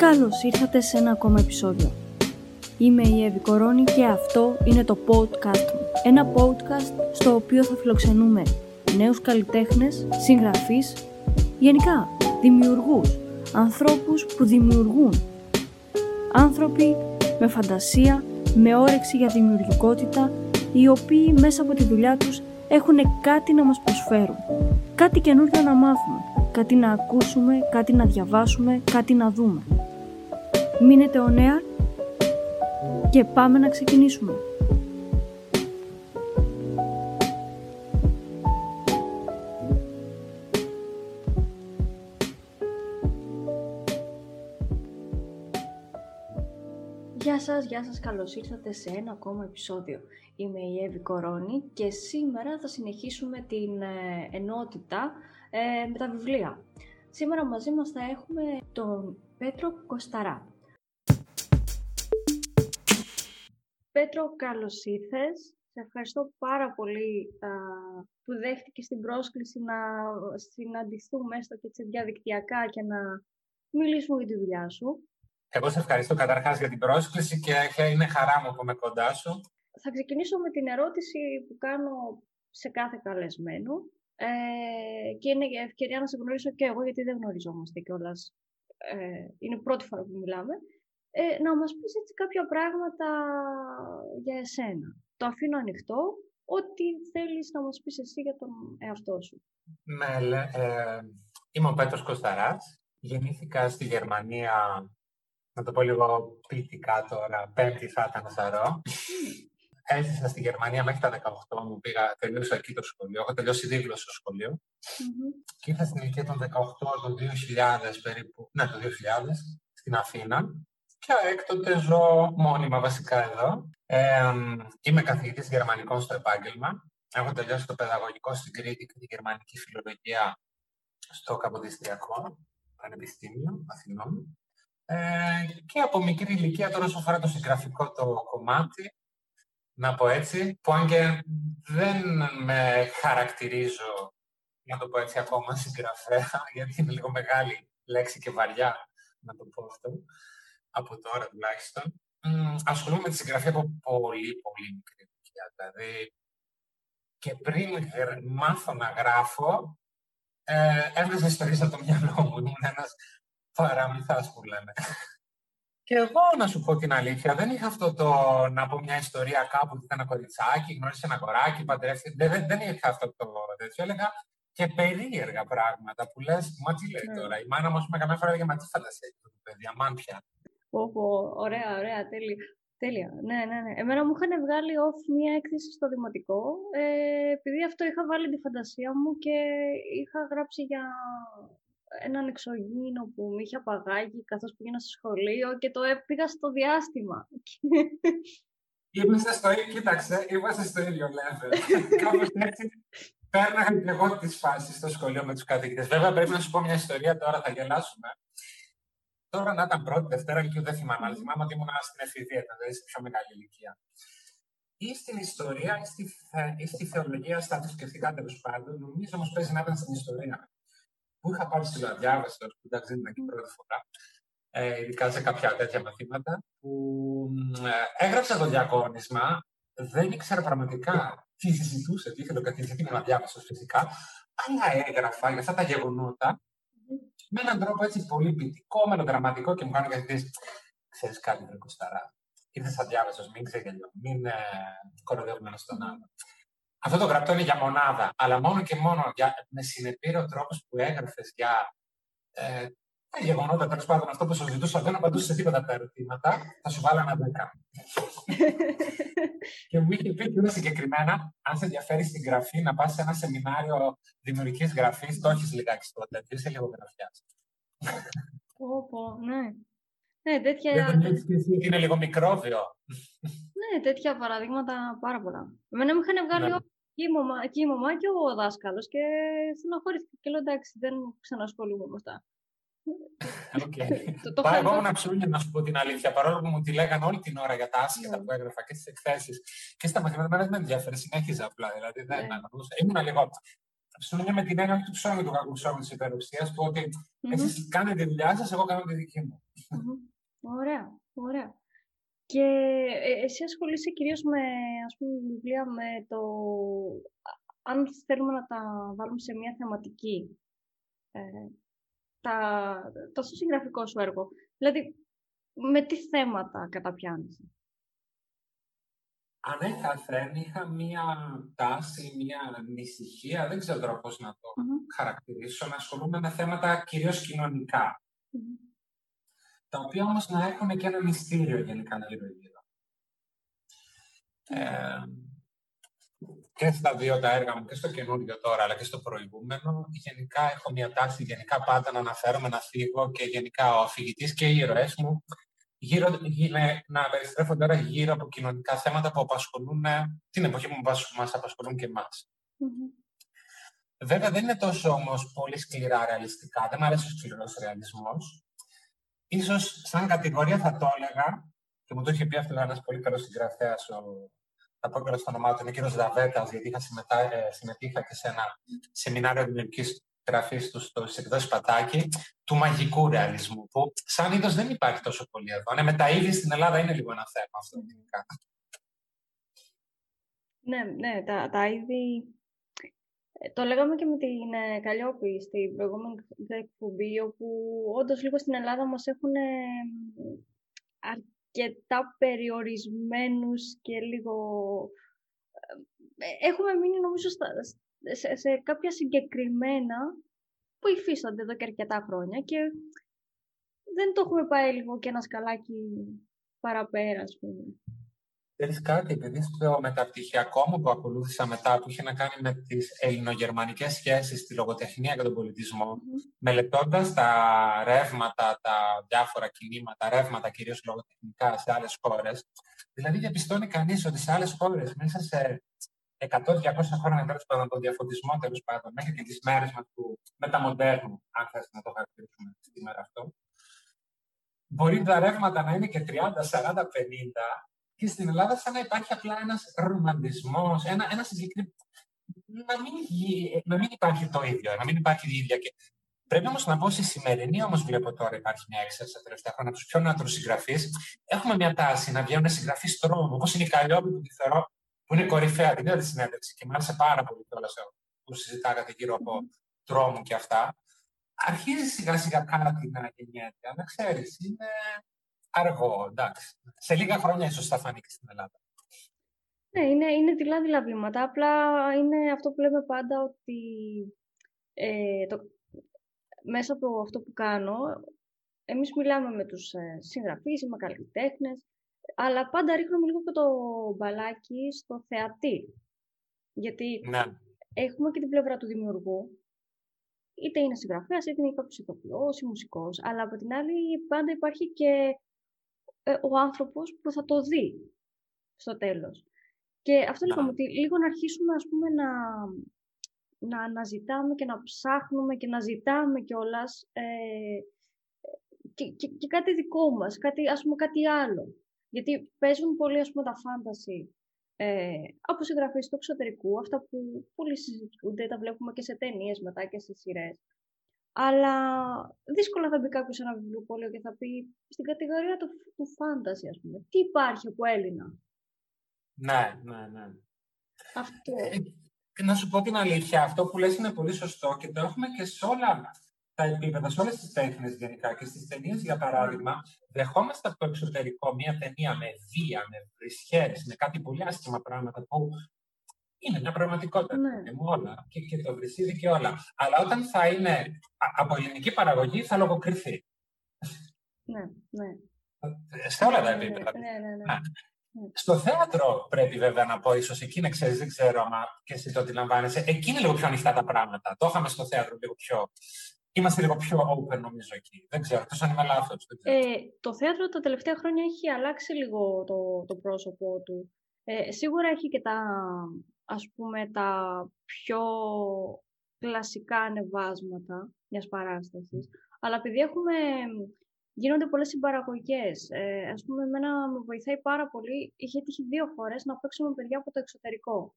Καλώς ήρθατε σε ένα ακόμα επεισόδιο. Είμαι η Εύη Κορώνη και αυτό είναι το podcast μου. Ένα podcast στο οποίο θα φιλοξενούμε νέους καλλιτέχνες, συγγραφείς, γενικά δημιουργούς, ανθρώπους που δημιουργούν. Άνθρωποι με φαντασία, με όρεξη για δημιουργικότητα, οι οποίοι μέσα από τη δουλειά τους έχουν κάτι να μας προσφέρουν. Κάτι καινούργιο να μάθουμε, κάτι να ακούσουμε, κάτι να διαβάσουμε, κάτι να δούμε. Μείνετε ο νέα και πάμε να ξεκινήσουμε. Γεια σας, γεια σας, καλώς ήρθατε σε ένα ακόμα επεισόδιο. Είμαι η Εύη Κορώνη και σήμερα θα συνεχίσουμε την ε, ενότητα ε, με τα βιβλία. Σήμερα μαζί μας θα έχουμε τον Πέτρο Κοσταρά. Πέτρο, καλώς ήρθες. Σε ευχαριστώ πάρα πολύ α, που δέχτηκες την πρόσκληση να συναντηθούμε έστω και έτσι διαδικτυακά και να μιλήσουμε για τη δουλειά σου. Εγώ σε ευχαριστώ καταρχάς για την πρόσκληση και είναι χαρά μου που είμαι κοντά σου. Θα ξεκινήσω με την ερώτηση που κάνω σε κάθε καλεσμένο ε, και είναι ευκαιρία να σε γνωρίσω και εγώ γιατί δεν γνωριζόμαστε κιόλας. Ε, είναι πρώτη φορά που μιλάμε. Ε, να μας πεις έτσι κάποια πράγματα για εσένα. Το αφήνω ανοιχτό, ό,τι θέλεις να μας πεις εσύ για τον εαυτό σου. Ναι, ε, είμαι ο Πέτρος Κωνσταράς. Γεννήθηκα στη Γερμανία να το πω λίγο ποιητικά τώρα, πέμπτη θα ήταν θαρώ. Έζησα στη Γερμανία μέχρι τα 18 μου, πήγα, τελείωσα εκεί το σχολείο, έχω τελειώσει δίπλο στο σχολείο. Mm-hmm. Και ήρθα στην ηλικία των 18, το 2000 περίπου, ναι, το 2000, στην Αθήνα. Και έκτοτε ζω μόνιμα βασικά εδώ. Ε, είμαι καθηγητής γερμανικών στο επάγγελμα. Έχω τελειώσει το παιδαγωγικό στην Κρήτη και τη γερμανική φιλολογία στο Καποδιστριακό Πανεπιστήμιο Αθηνών. Ε, και από μικρή ηλικία, τώρα όσο αφορά το συγγραφικό το κομμάτι, να πω έτσι, που αν και δεν με χαρακτηρίζω, να το πω έτσι, ακόμα συγγραφέα, γιατί είναι λίγο μεγάλη λέξη και βαριά να το πω αυτό, από τώρα τουλάχιστον. Ασχολούμαι με τη συγγραφή από πολύ, πολύ μικρή ηλικία. Δηλαδή, και πριν μάθω να γράφω, ε, έβγαζα ιστορίες από το μυαλό μου. Ήμουν ένας παραμυθάς που λέμε. Και εγώ, να σου πω την αλήθεια, δεν είχα αυτό το να πω μια ιστορία κάπου ότι ήταν ένα κοριτσάκι, γνώρισε ένα κοράκι, παντρεύτηκε. Δεν, δεν είχα αυτό το τέτοιο. Έλεγα και περίεργα πράγματα που λες, μα τι λέει ναι. τώρα. Η μάνα μου, καμιά φορά έλεγε, μα τι φαντασία έχει το παιδί, αμάν πια. Όπο, ωραία, ωραία, τέλεια. Τέλεια. Ναι, ναι, ναι. Εμένα μου είχαν βγάλει off μία έκθεση στο δημοτικό, ε, επειδή αυτό είχα βάλει τη φαντασία μου και είχα γράψει για έναν εξωγήινο που με είχε απαγάγει καθώς πήγαινα στο σχολείο και το πήγα στο διάστημα. Είμαστε στο ίδιο, κοίταξε, είμαστε στο ίδιο level. Κάπως έτσι πέρναγα και εγώ τις φάσεις στο σχολείο με τους καθηγητές. Βέβαια πρέπει να σου πω μια ιστορία τώρα, θα γελάσουμε. Τώρα να ήταν πρώτη, Δευτέρα και δεν θυμάμαι, αλλά θυμάμαι ότι ήμουν στην εφηβεία, δηλαδή σε πιο μεγάλη ηλικία. Ή στην ιστορία, ή στη, ή στη θεολογία, στα θρησκευτικά τέλος πάντων, νομίζω όμως παίζει να ήταν στην ιστορία. Που είχα πάρει στη Λαδιάβαση, που εντάξει δεν ήταν και πρώτη φορά, ε, ειδικά σε κάποια τέτοια μαθήματα, που ε, έγραψα το διαγώνισμα, δεν ήξερα πραγματικά τι συζητούσε, τι είχε το καθηγητής, τι να διάβασα φυσικά, αλλά έγραφα για αυτά τα γεγονότα με έναν τρόπο έτσι πολύ ποιητικό, μελοδραματικό και μου κάνει καθηγητή. Ξέρεις κάτι, δεν Κωσταρά. Ήρθες αδιάβαστο, μην ξεγελιώ, μην ε, κοροϊδεύουμε στον άλλο. Αυτό το γραπτό είναι για μονάδα, αλλά μόνο και μόνο για, με συνεπήρε ο τρόπος που έγραφες για ε, τα γεγονότα, τέλος πάντων, αυτό που σου ζητούσα, δεν απαντούσε σε τίποτα από τα ερωτήματα, θα σου βάλω ένα δέκα. και μου είχε πει πιο συγκεκριμένα, αν σε ενδιαφέρει στην γραφή, να πας σε ένα σεμινάριο δημιουργικής γραφής, το έχεις λιγάκι τότε, είσαι λίγο γραφιάς. Πω, ναι. Ναι, τέτοια... Δεν τον και εσύ είναι λίγο μικρόβιο. ναι, τέτοια παραδείγματα πάρα πολλά. Εμένα μου είχαν βγάλει ναι. και, η μαμά, και η μαμά και ο δάσκαλος και στενοχωρήθηκα και λέω εντάξει, δεν ξανασχολούμαι με αυτά. Okay. το, Πάω εγώ να ψούνια να σου πω την αλήθεια. Παρόλο που μου τη λέγανε όλη την ώρα για τα άσχετα yeah. Ναι. που έγραφα και τι εκθέσεις και στα μαθήματα, δεν με ενδιαφέρει. Συνέχιζα απλά. Δηλαδή δεν yeah. αναγνώρισα. Ήμουν λίγο. Ψούνια με την έννοια του ψώνου του κακού ψώνου της υπεροψία, που ότι mm-hmm. εσείς κάνετε τη δουλειά σας, εγώ κάνω τη δική μου. Ωραία, ωραία. Και ε, εσύ ασχολείσαι κυρίως με, ας πούμε, βιβλία με το... Αν θέλουμε να τα βάλουμε σε μια θεματική, ε, τα, το συγγραφικό σου έργο. Δηλαδή, με τι θέματα καταπιάνεσαι; Ανέκαθεν είχα μία τάση, μία ανησυχία, δεν ξέρω τώρα πώς να το χαρακτηρίσω, να ασχολούμαι με θέματα κυρίως τα οποία όμως να έχουν και ένα μυστήριο γενικά γύρω-γύρω. Ε, και στα δύο τα έργα μου, και στο καινούργιο τώρα, αλλά και στο προηγούμενο, γενικά έχω μια τάση γενικά πάντα να αναφέρομαι, να φύγω και γενικά ο αφηγητής και οι ήρωές μου γύρω, να περιστρέφονται τώρα γύρω από κοινωνικά θέματα που απασχολούν την εποχή που μας απασχολούν και εμάς. Βέβαια δεν είναι τόσο όμως πολύ σκληρά ρεαλιστικά. Δεν μου αρέσει ο σκληρός ρεαλισμός. Ίσως σαν κατηγορία θα το έλεγα, και μου το είχε πει αυτό ένας πολύ καλός συγγραφέας, ο θα πω και στο όνομά του, είναι ο κύριος Δαβέτα, γιατί είχα ε, συμμετείχα και σε ένα σεμινάριο δημιουργικής γραφής του στο εκδόσει Πατάκη, του μαγικού ρεαλισμού, που σαν είδος δεν υπάρχει τόσο πολύ εδώ. Ναι, με τα είδη στην Ελλάδα είναι λίγο ένα θέμα αυτό. Ναι, ναι, τα, τα είδη ε, το λέγαμε και με την ε, Καλλιόπη στην προηγούμενη εκπομπή, όπου όντως λίγο στην Ελλάδα μας έχουν ε, αρκετά περιορισμένους και λίγο... Έχουμε μείνει νομίζω σε, σε κάποια συγκεκριμένα που υφίστανται εδώ και αρκετά χρόνια και δεν το έχουμε πάει λίγο και ένα σκαλάκι παραπέρα, ας πούμε. Ξέρεις κάτι, επειδή στο μεταπτυχιακό μου που ακολούθησα μετά, που είχε να κάνει με τις ελληνογερμανικές σχέσεις, τη λογοτεχνία και τον πολιτισμό, mm-hmm. μελετώντας τα ρεύματα, τα διάφορα κινήματα, ρεύματα κυρίως λογοτεχνικά σε άλλες χώρες, δηλαδή διαπιστώνει κανείς ότι σε άλλες χώρες μέσα σε 100-200 χρόνια τέλος πάντων τον διαφωτισμό τέλος πάντων, μέχρι και τις μέρες μας του μεταμοντέρνου, αν θες να το χαρακτηρίσουμε σήμερα αυτό, μπορεί τα ρεύματα να είναι και 30, 40, 50 και στην Ελλάδα σαν να υπάρχει απλά ένας ρομαντισμός, ένα, ένα συγκεκριμένο... Να μην, να μην υπάρχει το ίδιο, να μην υπάρχει η ίδια. Και πρέπει όμως να πω στη σημερινή, όμως βλέπω τώρα υπάρχει μια έξαρση τα τελευταία χρόνια από τους πιο νεότερους συγγραφείς. Έχουμε μια τάση να βγαίνουν συγγραφείς τρόμου, όπως είναι η Καλλιόπη που τη θεωρώ που είναι κορυφαία. Την είδα τη συνέντευξη και μου άρεσε πάρα πολύ κιόλας που συζητάγατε γύρω από τρόμου και αυτά. Αρχίζει σιγά σιγά κάτι να γεννιέται, αλλά ξέρεις, είναι αργό, εντάξει. Σε λίγα χρόνια ίσως θα φανεί και στην Ελλάδα. Ναι, είναι, είναι δειλά-δειλά βήματα. Απλά είναι αυτό που λέμε πάντα ότι ε, το, μέσα από αυτό που κάνω, εμείς μιλάμε με τους ε, συγγραφείς, με καλλιτέχνες, αλλά πάντα ρίχνουμε λίγο και το μπαλάκι στο θεατή. Γιατί ναι. έχουμε και την πλευρά του δημιουργού, είτε είναι συγγραφέας, είτε είναι κάποιος ηθοποιός ή μουσικός. Αλλά από την άλλη, πάντα υπάρχει και ε, ο άνθρωπος που θα το δει στο τέλος. Και αυτό λοιπόν, ότι λίγο να αρχίσουμε ας πούμε, να, να αναζητάμε και να ψάχνουμε και να ζητάμε κιόλας ε, και, και, και, κάτι δικό μας, κάτι, ας πούμε κάτι άλλο. Γιατί παίζουν πολύ ας πούμε, τα φάνταση ε, από συγγραφείς του εξωτερικού, αυτά που πολύ συζητούνται, τα βλέπουμε και σε ταινίες μετά και σε σειρές. Αλλά δύσκολα θα μπει κάποιος σε ένα βιβλιοπόλιο και θα πει στην κατηγορία του, του fantasy, ας πούμε. Τι υπάρχει από Έλληνα; Ναι, ναι, ναι. Αυτό. Ε, να σου πω την αλήθεια, αυτό που λες είναι πολύ σωστό και το έχουμε και σε όλα τα επίπεδα, σε όλες τις τέχνες γενικά και στις ταινίες, για παράδειγμα, δεχόμαστε από το εξωτερικό μια ταινία με βία, με βρισχέ, με κάτι πολύ άσχημα πράγματα που είναι μια πραγματικότητα. Ναι. όλα. Και, και το βρυσίδι και όλα. Αλλά όταν θα είναι από ελληνική παραγωγή, θα λογοκριθεί. Ναι, ναι. Σε όλα τα επίπεδα. Ναι, ναι, ναι. Στο θέατρο πρέπει βέβαια να πω, ίσως εκεί να ξέρεις, δεν ξέρω αν και εσύ το αντιλαμβάνεσαι. Εκεί είναι λίγο πιο ανοιχτά τα πράγματα. Το είχαμε στο θέατρο λίγο πιο. Είμαστε λίγο πιο open, νομίζω εκεί. Δεν ξέρω, τόσο αν είμαι λάθος. Ε, το θέατρο τα τελευταία χρόνια έχει αλλάξει λίγο το, το πρόσωπό του. Ε, σίγουρα έχει και τα ας πούμε, τα πιο κλασικά ανεβάσματα μιας παράστασης. Αλλά επειδή έχουμε, γίνονται πολλές συμπαραγωγές, ε, ας πούμε, εμένα με βοηθάει πάρα πολύ, είχε τύχει δύο φορές να παίξω με παιδιά από το εξωτερικό.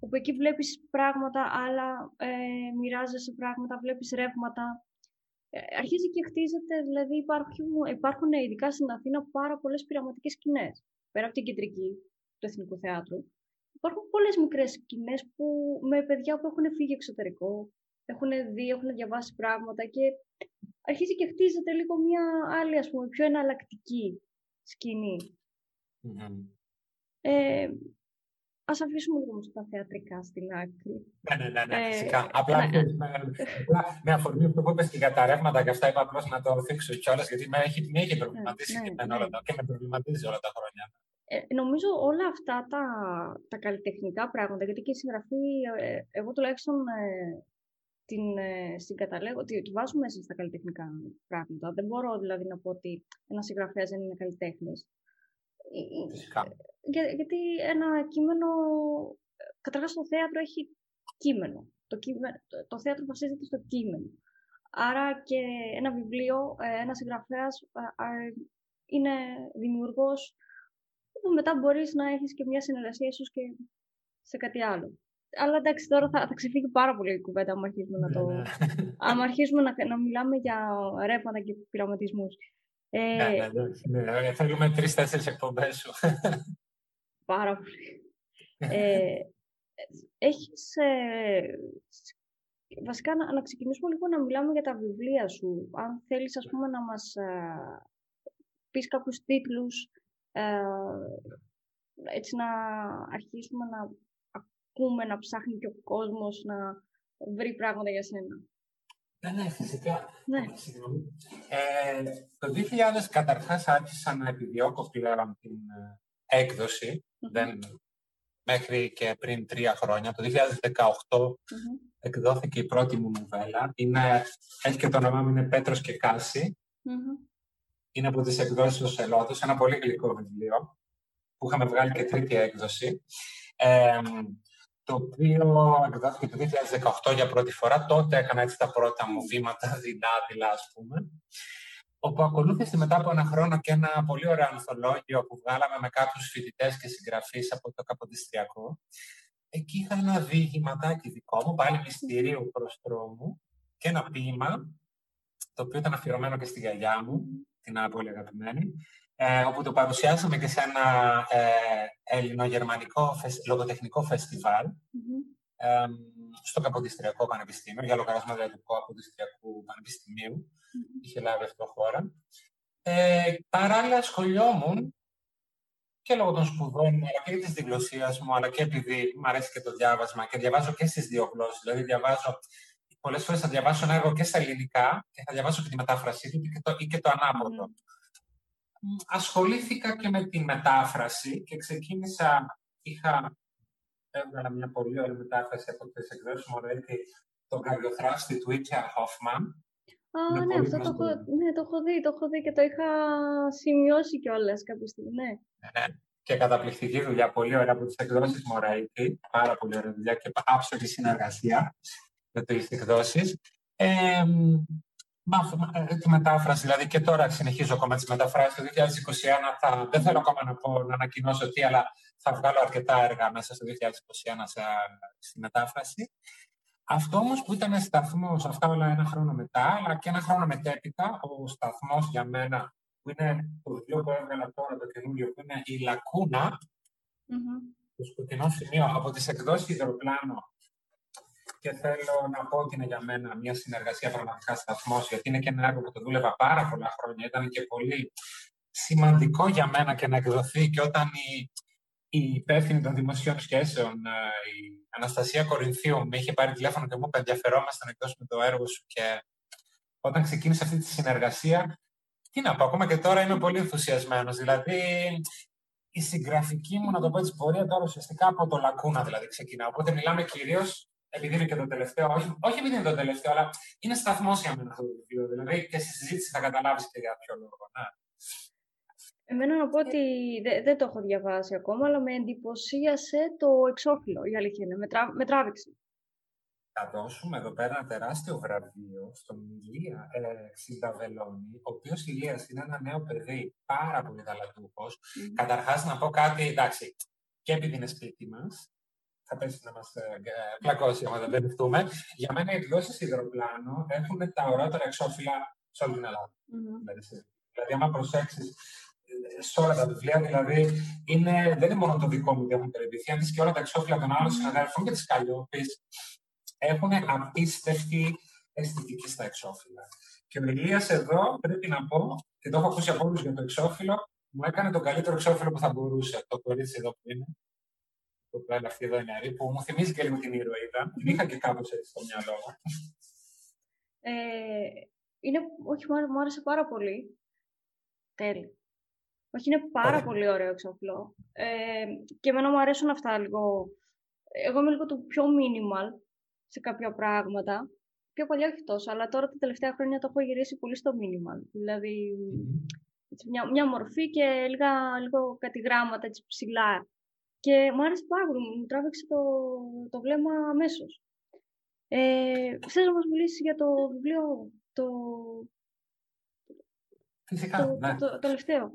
Όπου εκεί βλέπεις πράγματα, άλλα ε, μοιράζεσαι πράγματα, βλέπεις ρεύματα. ε, αρχίζει και χτίζεται, δηλαδή υπάρχουν, υπάρχουν ειδικά στην Αθήνα πάρα πολλές πειραματικές σκηνές. Πέρα από την κεντρική του Εθνικού Θεάτρου, υπάρχουν πολλές μικρές σκηνές που, με παιδιά που έχουν φύγει εξωτερικό, έχουν δει, έχουν διαβάσει πράγματα και αρχίζει και χτίζεται λίγο μια άλλη, ας πούμε, πιο εναλλακτική σκηνή. Mm-hmm. Ε, Α αφήσουμε λίγο τα θεατρικά στην άκρη. Ναι, ναι, ναι, ναι ε, φυσικά. Απλά ναι. με, με αφορμή αυτό που είπες και για τα ρεύματα και αυτά, είπα απλώς να το θίξω κιόλας, γιατί με έχει, με έχει προβληματίσει ναι, και, ναι, όλα τα, και με προβληματίζει όλα τα χρόνια. Ε, νομίζω όλα αυτά τα, τα καλλιτεχνικά πράγματα, γιατί και η συγγραφή, ε, εγώ τουλάχιστον ε, την ε, συγκαταλέγω, ότι τη βάζω μέσα στα καλλιτεχνικά πράγματα. Δεν μπορώ δηλαδή να πω ότι ένας συγγραφέας δεν είναι καλλιτέχνης. Φυσικά. Για, γιατί ένα κείμενο, καταρχάς το θέατρο έχει κείμενο. Το, κείμενο, το, θέατρο βασίζεται στο κείμενο. Άρα και ένα βιβλίο, ε, ένας συγγραφέας είναι δημιουργός που μετά μπορείς να έχεις και μια συνεργασία ίσως και σε κάτι άλλο. Αλλά εντάξει, τώρα θα, θα ξεφύγει πάρα πολύ η κουβέντα αν αρχίσουμε να, το, ναι, ναι. αρχίσουμε να, να μιλάμε για ρεύματα και πειραματισμούς. Ε, ναι, ναι, ναι, ναι. Θέλουμε τρει-τέσσερι εκπομπές σου. Πάρα πολύ. ε, έχεις, ε, βασικά να, να, ξεκινήσουμε λίγο να μιλάμε για τα βιβλία σου. Αν θέλεις, ας πούμε, να μας ε, πεις κάποιους τίτλους, ε, έτσι να αρχίσουμε να ακούμε, να ψάχνει και ο κόσμος να βρει πράγματα για σένα. Ναι, ναι, φυσικά. Ναι. Ε, το 2000 καταρχάς άρχισα να επιδιώκω πλέον την ε, εκδοση Δεν, μέχρι και πριν τρία χρόνια. Το 2018 εκδόθηκε η πρώτη μου νουβέλα. Είναι, έχει και το όνομά μου, είναι Πέτρος και καση Είναι από τις εκδόσεις του Σελότος, ένα πολύ γλυκό βιβλίο που είχαμε βγάλει και τρίτη έκδοση. Ε, το οποίο εκδόθηκε το 2018 για πρώτη φορά. Τότε έκανα έτσι τα πρώτα μου βήματα δειλά, ας πούμε. Όπου ακολούθησε μετά από ένα χρόνο και ένα πολύ ωραίο ανθολόγιο που βγάλαμε με κάποιους φοιτητές και συγγραφείς από το Καποδιστριακό. Εκεί είχα ένα διηγηματάκι δικό μου, πάλι μυστηρίου προς τρόμου και ένα ποίημα, το οποίο ήταν αφιερωμένο και στη γιαγιά μου, την πολύ αγαπημένη, ε, όπου το παρουσιάσαμε και σε ένα ε, ελληνογερμανικό λογοτεχνικό φεστιβάλ ε, στο Καποδιστριακό Πανεπιστήμιο, για λογαριασμό δηλαδή του Καποδιστριακού Πανεπιστημίου. Είχε λάβει αυτό χώρα. Ε, παράλληλα, ασχολιόμουν και λόγω των σπουδών μου, αλλά και της διγλωσίας μου, αλλά και επειδή μου αρέσει και το διάβασμα και διαβάζω και στις δύο γλώσσες. Δηλαδή, διαβάζω πολλές φορές θα διαβάσω ένα έργο και στα ελληνικά και θα διαβάσω και τη μετάφρασή του και το, ή και το ανάποδο ασχολήθηκα και με τη μετάφραση και ξεκίνησα, είχα έβγαλα μια πολύ ωραία μετάφραση από τις εκδόσεις Μωρέτη, τον καρδιοθράστη του Ίκια Χόφμαν. Α, ναι, αυτό το έχω, ναι, το έχω δει, το έχω δει και το είχα σημειώσει κιόλας κάποια στιγμή, ναι. ναι. Ναι, Και καταπληκτική δουλειά, πολύ ωραία από τις εκδόσεις Μωρέτη, πάρα πολύ ωραία δουλειά και άψογη συνεργασία με τις εκδόσεις. Ε, ε, τη μετάφραση, δηλαδή και τώρα συνεχίζω ακόμα τις μεταφράσεις. Το 2021 θα, δεν θέλω ακόμα να, πω, να ανακοινώσω τι, αλλά θα βγάλω αρκετά έργα μέσα στο 2021 σε, στη μετάφραση. Αυτό όμως που ήταν σταθμός, αυτά όλα ένα χρόνο μετά, αλλά και ένα χρόνο μετέπειτα, ο σταθμός για μένα, που είναι το βιβλίο που έβγαλα τώρα το καινούριο, που είναι η Λακούνα, mm-hmm. το σκοτεινό σημείο από τις εκδόσεις Ιδροπλάνο και θέλω να πω ότι είναι για μένα μια συνεργασία πραγματικά σταθμός, γιατί είναι και ένα έργο που το δούλευα πάρα πολλά χρόνια. Ήταν και πολύ σημαντικό για μένα και να εκδοθεί και όταν η, η υπεύθυνη των δημοσίων σχέσεων, ε, η Αναστασία Κορινθίου, με είχε πάρει τηλέφωνο και μου είπε ενδιαφερόμαστε να εκδώσουμε το έργο σου και όταν ξεκίνησε αυτή τη συνεργασία, τι να πω, ακόμα και τώρα είμαι πολύ ενθουσιασμένος. Δηλαδή, η συγγραφική μου, να το πω έτσι, πορεία τώρα ουσιαστικά από το λακούνα δηλαδή ξεκινά. Οπότε μιλάμε κυρίως επειδή είναι και το τελευταίο, όχι, όχι επειδή είναι το τελευταίο, αλλά είναι σταθμός για μένα αυτό το βιβλίο. Δηλαδή και στη συζήτηση θα καταλάβεις και για ποιο λόγο. Ναι. Εμένα να πω ότι δεν, το έχω διαβάσει ακόμα, αλλά με εντυπωσίασε το εξώφυλλο, η αλήθεια είναι. Με, τρά, με τράβηξε. Θα δώσουμε εδώ πέρα ένα τεράστιο βραβείο στον Ηλία ε, Σινταβελόνη, ο οποίος Ηλία είναι ένα νέο παιδί, πάρα πολύ ταλαντούχος. Mm. Καταρχάς, να πω κάτι, εντάξει, και επειδή είναι σπίτι μας, θα πέσει να μας ε, ε, πλακώσει άμα δεν μπερδευτούμε. Για μένα οι εκδόσεις υδροπλάνο έχουν τα ωραιότερα εξώφυλλα σε όλη την Ελλάδα. Mm-hmm. Δηλαδή, άμα προσέξεις ε, σε όλα τα βιβλία, δηλαδή είναι, δεν είναι μόνο το δικό μου που έχουν περιποιηθεί, αν δεις και όλα τα εξώφυλλα των άλλων συναδέλφων και της Καλλιόπης, έχουν απίστευτη αισθητική στα εξώφυλλα. Και ο Ηλίας εδώ πρέπει να πω, και το έχω ακούσει από όλους για το εξώφυλλο, μου έκανε το καλύτερο εξώφυλλο που θα μπορούσε. Το κορίτσι εδώ που είναι. Το πλάνο αυτή εδώ είναι που μου θυμίζει και λίγο την ηρωίδα. Την είχα και κάπως έτσι στο μυαλό μου. Ε, είναι, όχι, μου άρεσε πάρα πολύ. Τέλει. Όχι, είναι πάρα πολύ ωραίο εξώφυλλο. Ε, και εμένα μου αρέσουν αυτά λίγο. Εγώ είμαι λίγο το πιο minimal σε κάποια πράγματα. Πιο παλιά όχι τόσο, αλλά τώρα τα τελευταία χρόνια το έχω γυρίσει πολύ στο minimal. Δηλαδή, μια, μια μορφή και λίγα, λίγο κάτι γράμματα έτσι ψηλά. Και μου άρεσε πάρα πολύ, μου τράβηξε το, το βλέμμα αμέσως. Ε, θες να μας μιλήσεις για το βιβλίο, το, Φυσικά, το, ναι. το, το, τελευταίο;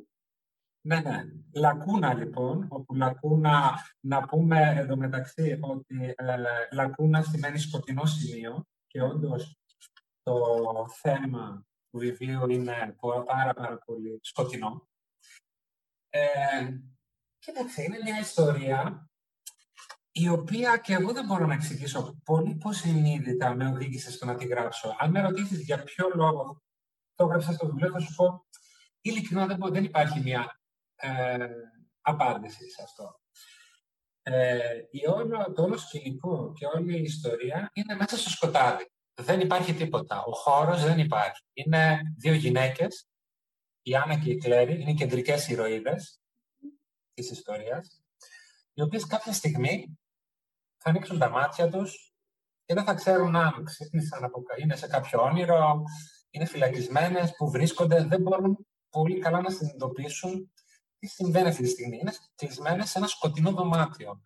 Ναι, ναι. Λακούνα λοιπόν, όπου λακούνα, να πούμε εντωμεταξύ ότι ε, λακούνα σημαίνει σκοτεινό σημείο και όντως το θέμα του βιβλίου είναι πάρα, πάρα πολύ σκοτεινό. Ε, κοίταξε, είναι μια ιστορία η οποία και εγώ δεν μπορώ να εξηγήσω πολύ πώς συνείδητα με οδήγησε στο να τη γράψω. Αν με ρωτήσεις για ποιο λόγο το έγραψα στο βιβλίο, θα σου πω ειλικρινά δεν, δεν υπάρχει μια ε, απάντηση σε αυτό. Ε, η όλο, το όλο σκηνικό και όλη η ιστορία είναι μέσα στο σκοτάδι δεν υπάρχει τίποτα. Ο χώρος δεν υπάρχει. Είναι δύο γυναίκες, η Άννα και η Κλέρι, είναι οι κεντρικές ηρωίδες της ιστορίας, οι οποίες κάποια στιγμή θα ανοίξουν τα μάτια τους και δεν θα ξέρουν αν ξύπνησαν από είναι σε κάποιο όνειρο, είναι φυλακισμένες, που βρίσκονται, δεν μπορούν πολύ καλά να συνειδητοποιήσουν τι συμβαίνει αυτή τη στιγμή. Είναι κλεισμένες σε ένα σκοτεινό δωμάτιο.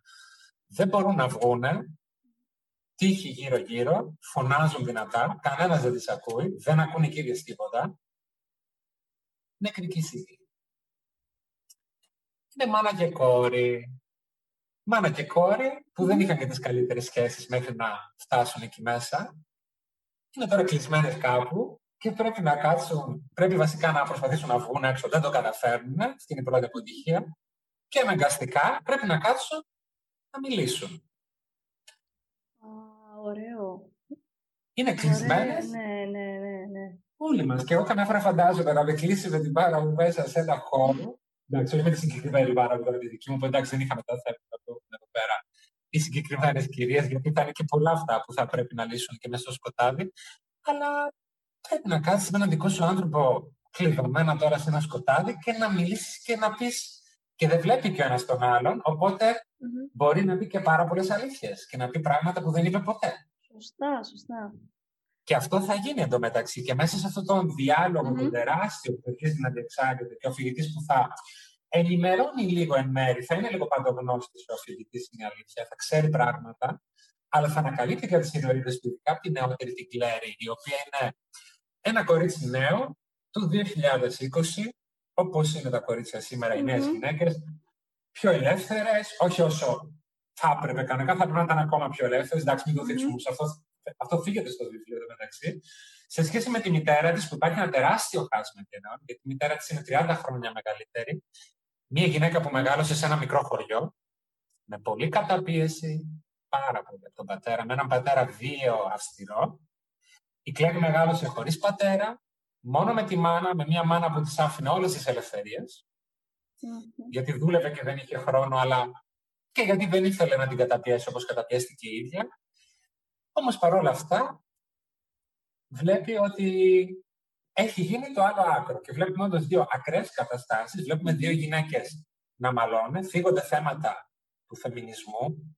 Δεν μπορούν να βγουν, τύχη γύρω-γύρω, φωνάζουν δυνατά, κανένας δεν τις ακούει, δεν ακούν οι κύριε τίποτα. Νεκρική στιγμή. Είναι μάνα και κόρη. Μάνα και κόρη που δεν είχαν και τις καλύτερες σχέσεις μέχρι να φτάσουν εκεί μέσα. Είναι τώρα κλεισμένες κάπου και πρέπει να κάτσουν, πρέπει βασικά να προσπαθήσουν να βγουν έξω, δεν το καταφέρνουν, αυτή είναι η πρώτη αποτυχία. Και αναγκαστικά πρέπει να κάτσουν να μιλήσουν ωραίο. Είναι κλεισμένες. Ναι, ναι, ναι, ναι. Όλοι μας. Και εγώ καμιά φορά φαντάζομαι να με κλείσει με την πάρα μου μέσα σε ένα χώρο. Εντάξει, όχι με τη συγκεκριμένη πάρα μου, τη δική μου, που εντάξει δεν είχαμε τα θέματα που έχουμε εδώ πέρα. Οι συγκεκριμένες κυρίες, γιατί θα είναι και πολλά αυτά που θα πρέπει να λύσουν και μέσα στο σκοτάδι. Αλλά πρέπει να κάτσει με έναν δικό σου άνθρωπο κλειδωμένα τώρα σε ένα σκοτάδι και να μιλήσεις και να πεις. Και δεν βλέπει και ο ένας τον άλλον, οπότε mm-hmm. μπορεί να πει και πάρα πολλές αλήθειες και να πει πράγματα που δεν είπε ποτέ. Σωστά, σωστά. Και αυτό θα γίνει εντωμεταξύ. Και μέσα σε αυτόν τον διάλογο, mm-hmm. τον τεράστιο που αρχίζει να διεξάγεται και ο φοιτητής που θα ενημερώνει λίγο εν μέρη, θα είναι λίγο παντογνώστης ο φοιτητής, είναι η αλήθεια, θα ξέρει πράγματα, αλλά θα ανακαλύπτει και τις ηρωίδε του, ειδικά από τη νεότερη την Κλέρι, η οποία είναι ένα κορίτσι νέο του 2020, όπως είναι τα κορίτσια σήμερα, mm-hmm. οι νέες γυναίκες, πιο ελεύθερες, όχι όσο θα έπρεπε κανονικά, θα πρέπει να ήταν ακόμα πιο ελεύθερες. Εντάξει, μην το δείξουμε mm-hmm. αυτό. Αυτό φύγεται στο βιβλίο εδώ μεταξύ. Σε σχέση με τη μητέρα της, που υπάρχει ένα τεράστιο χάσμα κενών, γιατί η μητέρα της είναι 30 χρόνια μεγαλύτερη. Μία γυναίκα που μεγάλωσε σε ένα μικρό χωριό, με πολύ καταπίεση, πάρα πολύ από τον πατέρα, με έναν πατέρα βίαιο αυστηρό. Η Κλέρη μεγάλωσε χωρίς πατέρα, μόνο με τη μάνα, με μια μάνα που της άφηνε όλες τις ελευθερίες. Mm-hmm. Γιατί δούλευε και δεν είχε χρόνο, αλλά και γιατί δεν ήθελε να την καταπιέσει όπως καταπιέστηκε η ίδια. Όμως παρόλα αυτά βλέπει ότι έχει γίνει το άλλο άκρο και βλέπουμε όντως δύο ακραίες καταστάσεις. Βλέπουμε δύο γυναίκες να μαλώνουν, φύγονται θέματα του φεμινισμού,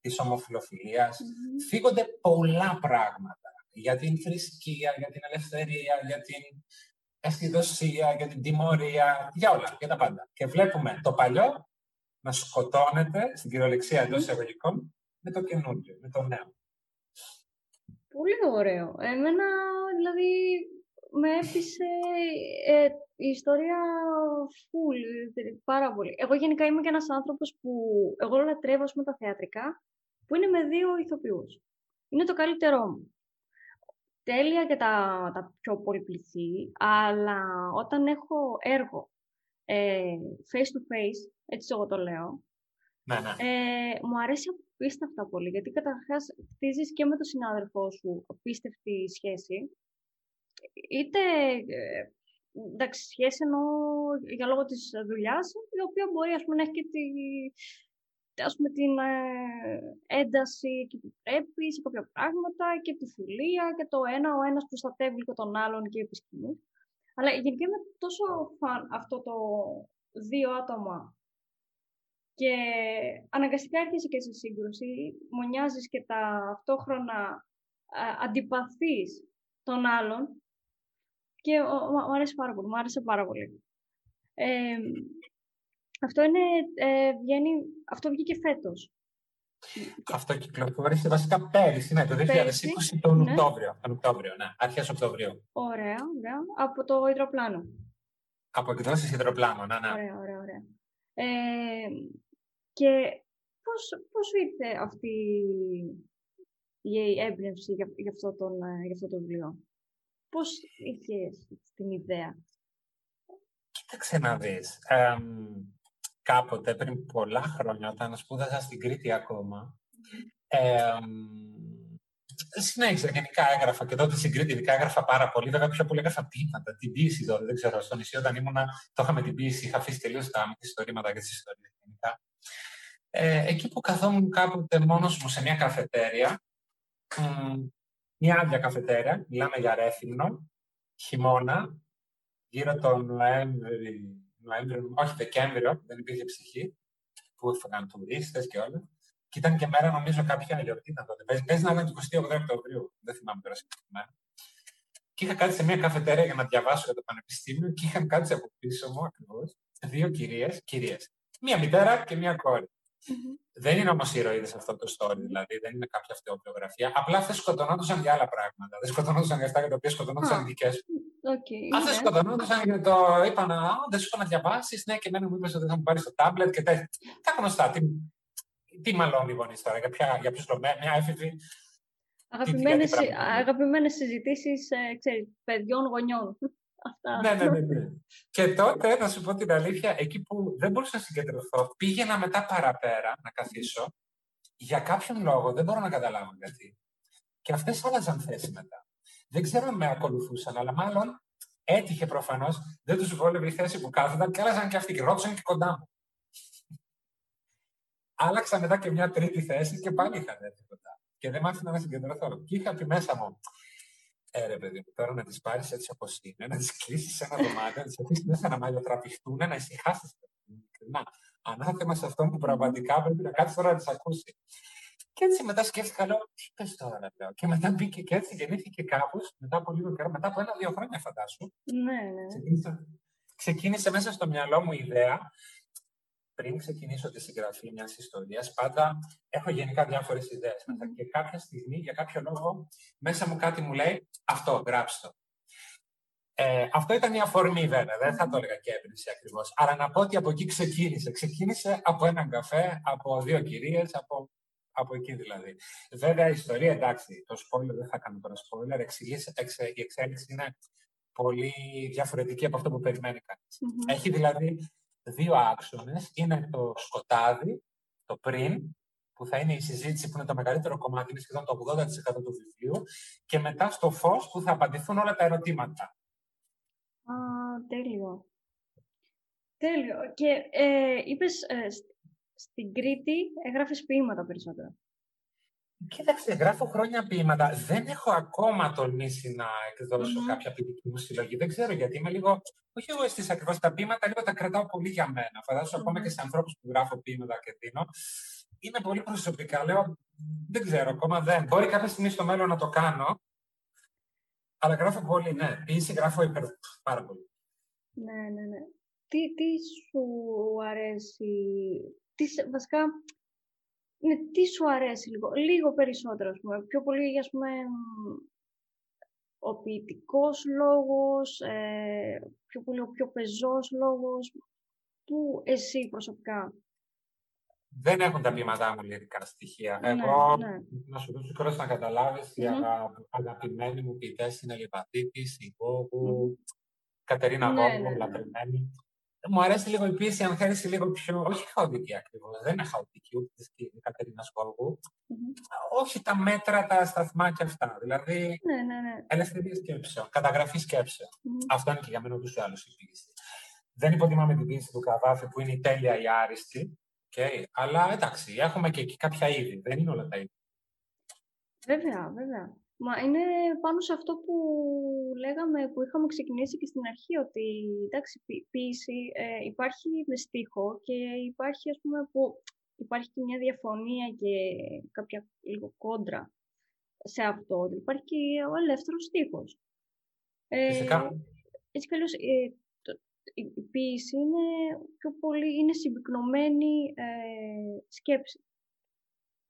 της ομοφιλοφιλίας, mm-hmm. φύγονται πολλά πράγματα για την θρησκεία, για την ελευθερία, για την αισθητοσία, για την τιμωρία, για όλα, για τα πάντα. Και βλέπουμε το παλιό να σκοτώνεται, στην κυριολεξία εντός εισαγωγικών, με το καινούργιο, με το νέο. Πολύ ωραίο. Εμένα, δηλαδή, με έπεισε ε, η ιστορία full, πάρα πολύ. Εγώ γενικά είμαι και ένας άνθρωπος που, εγώ λατρεύω, με τα θεατρικά που είναι με δύο ηθοποιούς. Είναι το καλύτερό μου. Τέλεια και τα, τα πιο πολυπληθή, αλλά όταν έχω έργο ε, face to face, έτσι εγώ το λέω, ναι, ναι. Ε, μου αρέσει απίστευτα πολύ, γιατί καταρχάς χτίζεις και με τον συνάδελφό σου απίστευτη σχέση, είτε ε, εντάξει, σχέση εννοώ για λόγω της δουλειάς, η οποία μπορεί ας πούμε, να έχει και τη, ας πούμε, την ε, ένταση και που πρέπει σε κάποια πράγματα και τη φιλία και το ένα, ο ένας προστατεύει και τον άλλον και επισκηνεί. Αλλά γενικά είμαι τόσο φαν αυτό το δύο άτομα και αναγκαστικά έρχεσαι και σε σύγκρουση, μονιάζεις και τα αυτόχρονα αντιπαθείς των άλλων και μου αρέσει πάρα πολύ, μου άρεσε πάρα πολύ. Ε, αυτό, είναι, ε, βγαίνει, αυτό βγήκε φέτος. Αυτό κυκλοφόρησε βασικά πέρυσι, ναι, το 2020 τον ναι. Οκτώβριο. Τον Οκτώβριο, ναι, αρχές Οκτωβρίου. Ωραία, ωραία. Από το υδροπλάνο. Από εκδόσεις υδροπλάνο, ναι, ναι. Ωραία, ωραία, ωραία. Ε, και πώς, πώς ήρθε αυτή η έμπνευση για, για, αυτό, τον, για αυτό το βιβλίο; Πώς είχες την ιδέα; Κοίταξε να δεις κάποτε, πριν πολλά χρόνια, όταν σπούδαζα στην Κρήτη ακόμα, ε, συνέχισα γενικά έγραφα και τότε στην Κρήτη ειδικά έγραφα πάρα πολύ. Βέβαια, πιο πολύ έγραφα ποίηματα, την πίεση τότε. Δεν ξέρω, στο νησί όταν ήμουνα, το είχαμε την πίεση, είχα αφήσει τελείως τα ιστορήματα και τις ιστορίες γενικά. Ε, εκεί που καθόμουν κάποτε μόνος μου σε μια καφετέρια, μια άδεια καφετέρια, μιλάμε για Ρέθυμνο, χειμώνα, γύρω τον Νοέμβρη, Νοέμβριο, όχι Δεκέμβριο, δεν υπήρχε ψυχή, που έφυγαν τουρίστες και όλα. Και ήταν και μέρα, νομίζω, κάποια ηλιοκτήτα τότε. Παίζει να ήταν 28 Οκτωβρίου, δεν θυμάμαι τώρα συγκεκριμένα. Και είχα κάτσει σε μια καφετέρια για να διαβάσω για το πανεπιστήμιο και είχαν κάτσει από πίσω μου ακριβώς δύο κυρίες, κυρίες. Μία μητέρα και μία κόρη. Mm-hmm. Δεν είναι όμως ηρωίδες αυτό το story, δηλαδή δεν είναι κάποια αυτοβιογραφία. Απλά αυτέ σκοτωνόντουσαν για άλλα πράγματα. Δεν σκοτωνόντουσαν για αυτά για τα οποία σκοτωνόντουσαν οι δικές σου. Okay, Αυτέ σκοτωνόντουσαν για το. Είπαν, Α, δεν σου είπα να διαβάσεις. Ναι, και εμένα μου είπες ότι θα μου πάρεις το τάμπλετ και τέτοια. Τα γνωστά. Τι, τι μαλώνει οι γονείς τώρα, για, ποια, για ποιου μια έφηβη. Αγαπημένες συζητήσεις ε, παιδιών γονιών. Αυτά. Ναι, ναι, ναι, ναι. και τότε, να σου πω την αλήθεια, εκεί που δεν μπορούσα να συγκεντρωθώ, πήγαινα μετά παραπέρα να καθίσω. Για κάποιον λόγο δεν μπορώ να καταλάβω γιατί. Και αυτές άλλαζαν θέση μετά. Δεν ξέρω αν με ακολουθούσαν, αλλά μάλλον έτυχε προφανώς, δεν τους βόλευε η θέση που κάθονταν και άλλαζαν και αυτοί και ρώτησαν και κοντά μου. Άλλαξα μετά και μια τρίτη θέση και πάλι είχαν έρθει κοντά. Και δεν μ' άφηνα να συγκεντρωθώ. Και είχα πει μέσα μου, ε, ρε παιδί μου, τώρα να τις πάρεις έτσι όπως είναι, να τις κλείσεις σε ένα δωμάτιο, να τις αφήσεις μέσα να μαλλιοτραπηχτούν, να ησυχάσεις. Να, ανάθεμα σε αυτόν που πραγματικά πρέπει να κάτσει τώρα να τις ακούσεις. Και έτσι μετά σκέφτηκα, λέω, τι πες τώρα, λέω. Και μετά μπήκε και έτσι γεννήθηκε κάπως, μετά από λίγο καιρό, μετά από ένα-δύο χρόνια, φαντάσου. Ναι, ναι. Ξεκίνησε, ξεκίνησε μέσα στο μυαλό μου η ιδέα πριν ξεκινήσω τη συγγραφή μιας ιστορίας, πάντα έχω γενικά διάφορες ιδέες μέσα. Και κάποια στιγμή, για κάποιο λόγο, μέσα μου κάτι μου λέει αυτό, γράψτε το. Ε, αυτό ήταν η αφορμή, βέβαια. Δεν θα το έλεγα και έμπνευση ακριβώς. Αλλά να πω ότι από εκεί ξεκίνησε. Ξεκίνησε από έναν καφέ, από δύο κυρίες, από, από εκεί δηλαδή. Βέβαια, η ιστορία, εντάξει, το spoiler δεν θα κάνω τώρα spoiler. η εξέλιξη είναι πολύ διαφορετική από αυτό που περιμένει κανείς. Έχει δηλαδή δύο άξονες. Είναι το σκοτάδι, το πριν, που θα είναι η συζήτηση που είναι το μεγαλύτερο κομμάτι, είναι σχεδόν το 80% του βιβλίου, και μετά στο φως που θα απαντηθούν όλα τα ερωτήματα. Α, τέλειο. Τέλειο. Και ε, είπες, ε, στην Κρήτη έγραφες ποίηματα περισσότερο. Κοίταξε, γράφω χρόνια ποίηματα. Δεν έχω ακόμα τολμήσει να εκδώσω mm-hmm. κάποια ποιητική μου συλλογή. Δεν ξέρω γιατί είμαι λίγο. Όχι εγώ εσεί ακριβώς τα ποίηματα, λίγο τα κρατάω πολύ για μένα. Φαντάζομαι mm-hmm. ακόμα και σε ανθρώπους που γράφω ποίηματα και δίνω. Είναι πολύ προσωπικά. Λέω, δεν ξέρω, ακόμα δεν. Μπορεί κάποια στιγμή στο μέλλον να το κάνω. Αλλά γράφω πολύ, ναι. Ποιήση γράφω υπερ... πάρα πολύ. Ναι, ναι, ναι. Τι, τι σου αρέσει, τι, βασικά ναι, τι σου αρέσει λίγο, λίγο περισσότερο, ας πούμε, πιο πολύ, ας πούμε, ο ποιητικός λόγος, ε, πιο πολύ ο πιο πεζός λόγος, που εσύ προσωπικά; δεν έχουν τα ποιήματά μου λυρικά στοιχεία. Ναι, Εγώ, ναι. να σου δώσω χρόνο να καταλάβεις, mm-hmm. οι αγα... αγαπημένοι μου ποιητές είναι η Λιπατήτης, η Γόγου, mm-hmm. Κατερίνα ναι, Γόγου, ναι, ναι. λατρεμένη. Μου αρέσει λίγο η πίεση, αν θέλεις, λίγο πιο. Όχι χαοτική ακριβώς. Δεν είναι χαοτική ούτε της Κατερίνας Γόγου. Mm-hmm. Όχι τα μέτρα, τα σταθμάκια αυτά. Δηλαδή, ναι, ναι, ναι. ελευθερία σκέψεων, καταγραφή σκέψεων. Mm-hmm. Αυτό είναι και για μένα ούτως ή άλλως η πίεση. Δεν υποτιμάμε την πίεση του Καβάφη που είναι η τέλεια η άριστη. Okay. Αλλά εντάξει, έχουμε και εκεί κάποια είδη. Δεν είναι όλα τα είδη. Βέβαια, βέβαια. Μα είναι πάνω σε αυτό που λέγαμε, που είχαμε ξεκινήσει και στην αρχή, ότι εντάξει, ποίηση ε, υπάρχει με στίχο και υπάρχει, ας πούμε, που υπάρχει και μια διαφωνία και κάποια λίγο κόντρα σε αυτό. Υπάρχει και ο ελεύθερος στίχος. Ε, Φυσικά. Έτσι καλώς, ε, η ποίηση είναι πιο πολύ, είναι συμπυκνωμένη ε, σκέψη.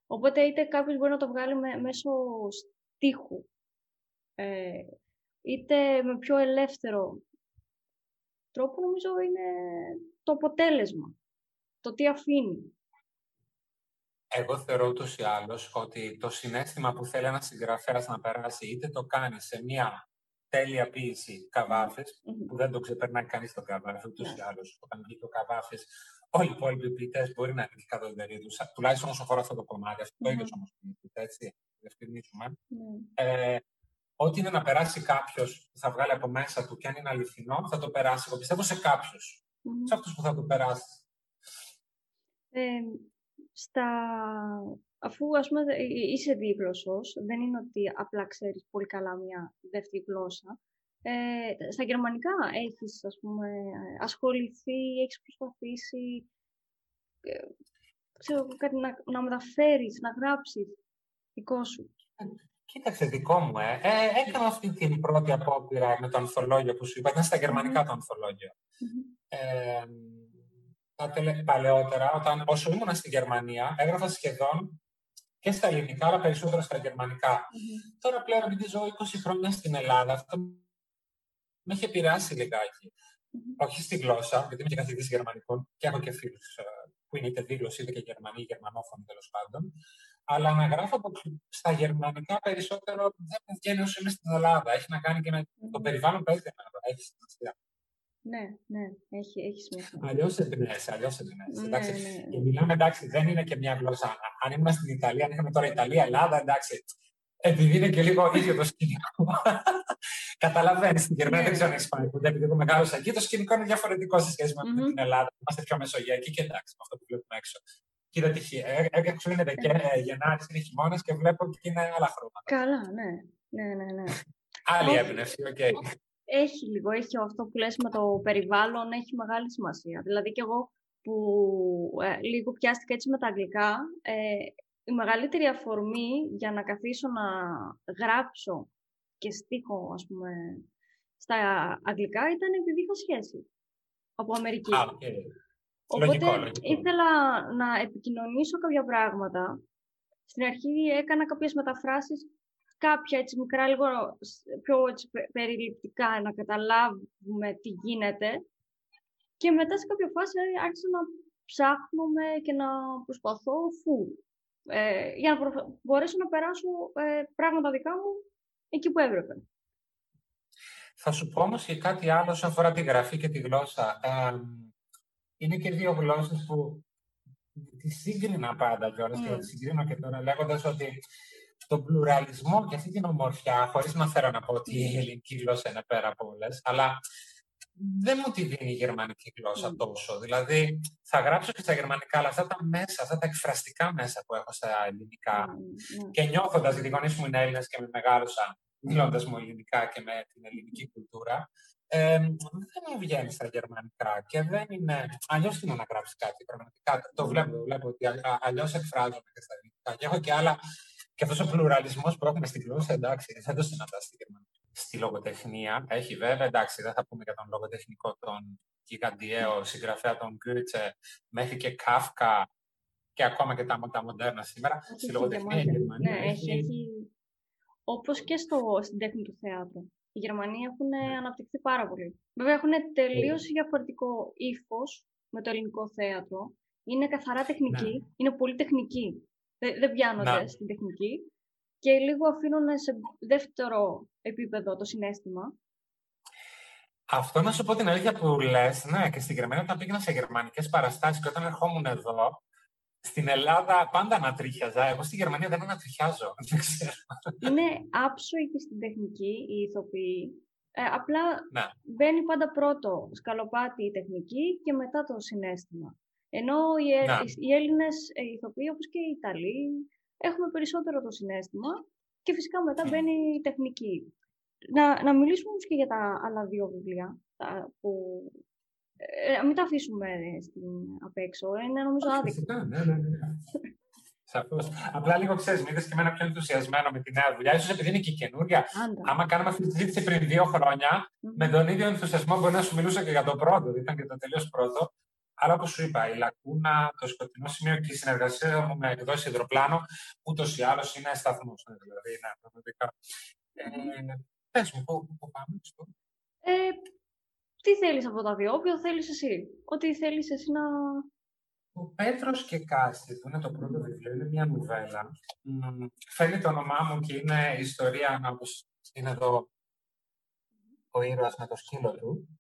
Οπότε είτε κάποιος μπορεί να το βγάλει μέσω στίχου, ε, είτε με πιο ελεύθερο τρόπο, νομίζω είναι το αποτέλεσμα, το τι αφήνει. Εγώ θεωρώ ούτως ή άλλως ότι το συνέστημα που θέλει ένας συγγραφέας να περάσει, είτε το κάνει σε μια τέλεια ποιήση καβάφες, που δεν το ξεπερνάει κανείς τον καβάφε, ούτως ή άλλως. Όταν βγει το καβάφες, όλοι οι υπόλοιποι ποιητές μπορεί να είναι κατά τους, τουλάχιστον όσο αφορά αυτό το κομμάτι. Αυτό το ίδιο όμως ποιητές, έτσι, διευκρινίζουμε. Ε, ό,τι είναι να περάσει κάποιος που θα βγάλει από μέσα του και αν είναι αληθινό, θα το περάσει. Εγώ πιστεύω σε κάποιους. Σε αυτούς που θα το περάσει. Ε, στα αφού ας πούμε ε, είσαι δίγλωσσος, δεν είναι ότι απλά ξέρεις πολύ καλά μια δεύτερη γλώσσα, ε, στα γερμανικά έχεις ας πούμε ασχοληθεί, έχεις προσπαθήσει ε, ξέρω, κάτι να, να μεταφέρεις, να γράψεις δικό σου. Κοίταξε, δικό μου, ε. ε έκανα αυτή την πρώτη απόπειρα με το ανθολόγιο που σου είπα. Ήταν στα γερμανικα το ανθολόγιο. Ε, τα τελε... παλαιότερα, όταν, όσο ήμουν στη Γερμανία, έγραφα σχεδόν και στα ελληνικά, αλλά περισσότερο στα γερμανικα Τώρα πλέον, επειδή ζω 20 χρόνια στην Ελλάδα, αυτό με έχει επηρεάσει λιγάκι. Όχι στη γλώσσα, γιατί είμαι και καθηγητή γερμανικών και έχω και φίλους ε, που είναι είτε δήλωση είτε και Γερμανοί, Γερμανόφωνοι τέλος πάντων. Αλλά να γράφω στα γερμανικά περισσότερο δεν με βγαίνει όσο είμαι στην Ελλάδα. Έχει να κάνει και με το περιβάλλον που έχεις Έχει σημασία. Ναι, ναι, έχει, έχει σημασία. Αλλιώς εμπνέεσαι, αλλιώς εμπνέεσαι. Ναι, ναι. Και μιλάμε, εντάξει, δεν είναι και μια γλώσσα. Αν ήμουν στην Ιταλία, αν είχαμε τώρα Ιταλία, Ελλάδα, εντάξει. Επειδή είναι και λίγο ίδιο το σκηνικό. Καταλαβαίνεις. Στην Γερμανία δεν ξέρω αν έχεις πάει ποτέ, επειδή εγώ μεγάλωσα εκεί. Το σκηνικό είναι διαφορετικό σε σχέση με mm-hmm. την Ελλάδα. Είμαστε πιο μεσογειακοί και εντάξει, με αυτό που βλέπουμε έξω. Κοίτα τυχή. Ε, ε, έξω είναι και ε, Γενάρη, είναι χειμώνας και βλέπω και είναι άλλα χρώματα. Καλά, ναι. Ναι, ναι, ναι. Άλλη έμπνευση, οκ έχει λίγο, έχει αυτό που λες με το περιβάλλον, έχει μεγάλη σημασία. Δηλαδή και εγώ που ε, λίγο πιάστηκα έτσι με τα αγγλικά, ε, η μεγαλύτερη αφορμή για να καθίσω να γράψω και στίχο, ας πούμε, στα αγγλικά ήταν επειδή είχα σχέση από Αμερική. Οπότε ήθελα να επικοινωνήσω κάποια πράγματα. Στην αρχή έκανα κάποιες μεταφράσεις κάποια έτσι μικρά, λίγο πιο έτσι, περιληπτικά, να καταλάβουμε τι γίνεται. Και μετά σε κάποια φάση ε, άρχισα να ψάχνουμε και να προσπαθώ φου. Ε, για να μπορέσω να περάσω ε, πράγματα δικά μου εκεί που έπρεπε. Θα σου πω όμως και κάτι άλλο όσον αφορά τη γραφή και τη γλώσσα. είναι και δύο γλώσσες που τη σύγκρινα πάντα κιόλας mm. και τη συγκρίνω και τώρα λέγοντας ότι τον πλουραλισμό και αυτή την ομορφιά, χωρίς να θέλω να πω ότι η ελληνική γλώσσα είναι πέρα από όλες, αλλά δεν μου τη δίνει η γερμανική γλώσσα mm. τόσο. Δηλαδή, θα γράψω και στα γερμανικά, αλλά αυτά τα μέσα, αυτά τα εκφραστικά μέσα που έχω στα ελληνικά mm, mm. και νιώθοντας, γιατί οι γονείς μου είναι Έλληνες και με μεγάλωσαν μιλώντας μου ελληνικά και με την ελληνική κουλτούρα, ε, δεν μου βγαίνει στα γερμανικά και δεν είναι. Αλλιώς είναι να γράψει κάτι. Πραγματικά το βλέπω, βλέπω ότι αλλιώς εκφράζομαι και στα ελληνικά. Και έχω και άλλα και αυτός ο πλουραλισμός που έχουμε στην γλώσσα, εντάξει, δεν το συναντάς στη Γερμανία. Στη λογοτεχνία έχει βέβαια, εντάξει, δεν θα πούμε για τον λογοτεχνικό, τον γιγαντιαίο συγγραφέα τον Γκούτσε, μέχρι και Κάφκα και ακόμα και τα, τα μοντέρνα σήμερα. στη λογοτεχνία η Γερμανία. Ναι, έχει, έχει... Όπως και στο, στην τέχνη του θεάτρου. Οι Γερμανοί έχουν ναι. αναπτυχθεί πάρα πολύ. Βέβαια έχουν τελείως διαφορετικό ύφος με το ελληνικό θέατρο. Είναι καθαρά τεχνική, ναι. είναι πολύ τεχνική. Δεν, δεν πιάνονται ναι. στην τεχνική και λίγο αφήνουν σε δεύτερο επίπεδο το συνέστημα. Αυτό να σου πω την αλήθεια που λες, ναι, και στην Γερμανία όταν πήγαινα σε γερμανικές παραστάσεις και όταν ερχόμουν εδώ, στην Ελλάδα πάντα ανατρίχιαζα. Εγώ στη Γερμανία δεν ανατριχιάζω. Είναι άψογοι και στην τεχνική οι ηθοποιοί. Ε, απλά ναι. μπαίνει πάντα πρώτο σκαλοπάτι η τεχνική και μετά το συνέστημα. Ενώ οι, ε, ναι. οι Έλληνες ε, ηθοποιοί, όπως και οι Ιταλοί, έχουμε περισσότερο το συνέστημα και φυσικά μετά ναι. μπαίνει η τεχνική. Να, να μιλήσουμε όμως και για τα άλλα δύο βιβλία που ε, μην τα αφήσουμε στην, απ' έξω. Είναι νομίζω άδικο. Ναι, ναι, ναι. Σαφώς. Απλά λίγο ξέρεις, με είδε και εμένα πιο ενθουσιασμένο με τη νέα δουλειά. σω επειδή είναι και καινούρια. Άμα κάναμε αυτή τη συζήτηση πριν δύο χρόνια, mm-hmm. με τον ίδιο ενθουσιασμό μπορεί να σου μιλούσα και για το πρώτο. Ήταν και το τελείως πρώτο. Αλλά όπως σου είπα, η λακούνα, το σκοτεινό σημείο και η συνεργασία μου με εκδόσεις υδροπλάνο, ούτως ή άλλως είναι σταθμός. Δηλαδή, είναι πραγματικά. Ε, Πες μου, πού, πάμε, ε, τι θέλεις από τα δύο, όποιο θέλεις εσύ. Ό,τι θέλεις εσύ να... Ο Πέτρος και Κάστη, που είναι το πρώτο βιβλίο, είναι μια νουβέλα. Φαίνει το όνομά μου και είναι η ιστορία, όπως είναι εδώ ο ήρωας με το σκύλο του.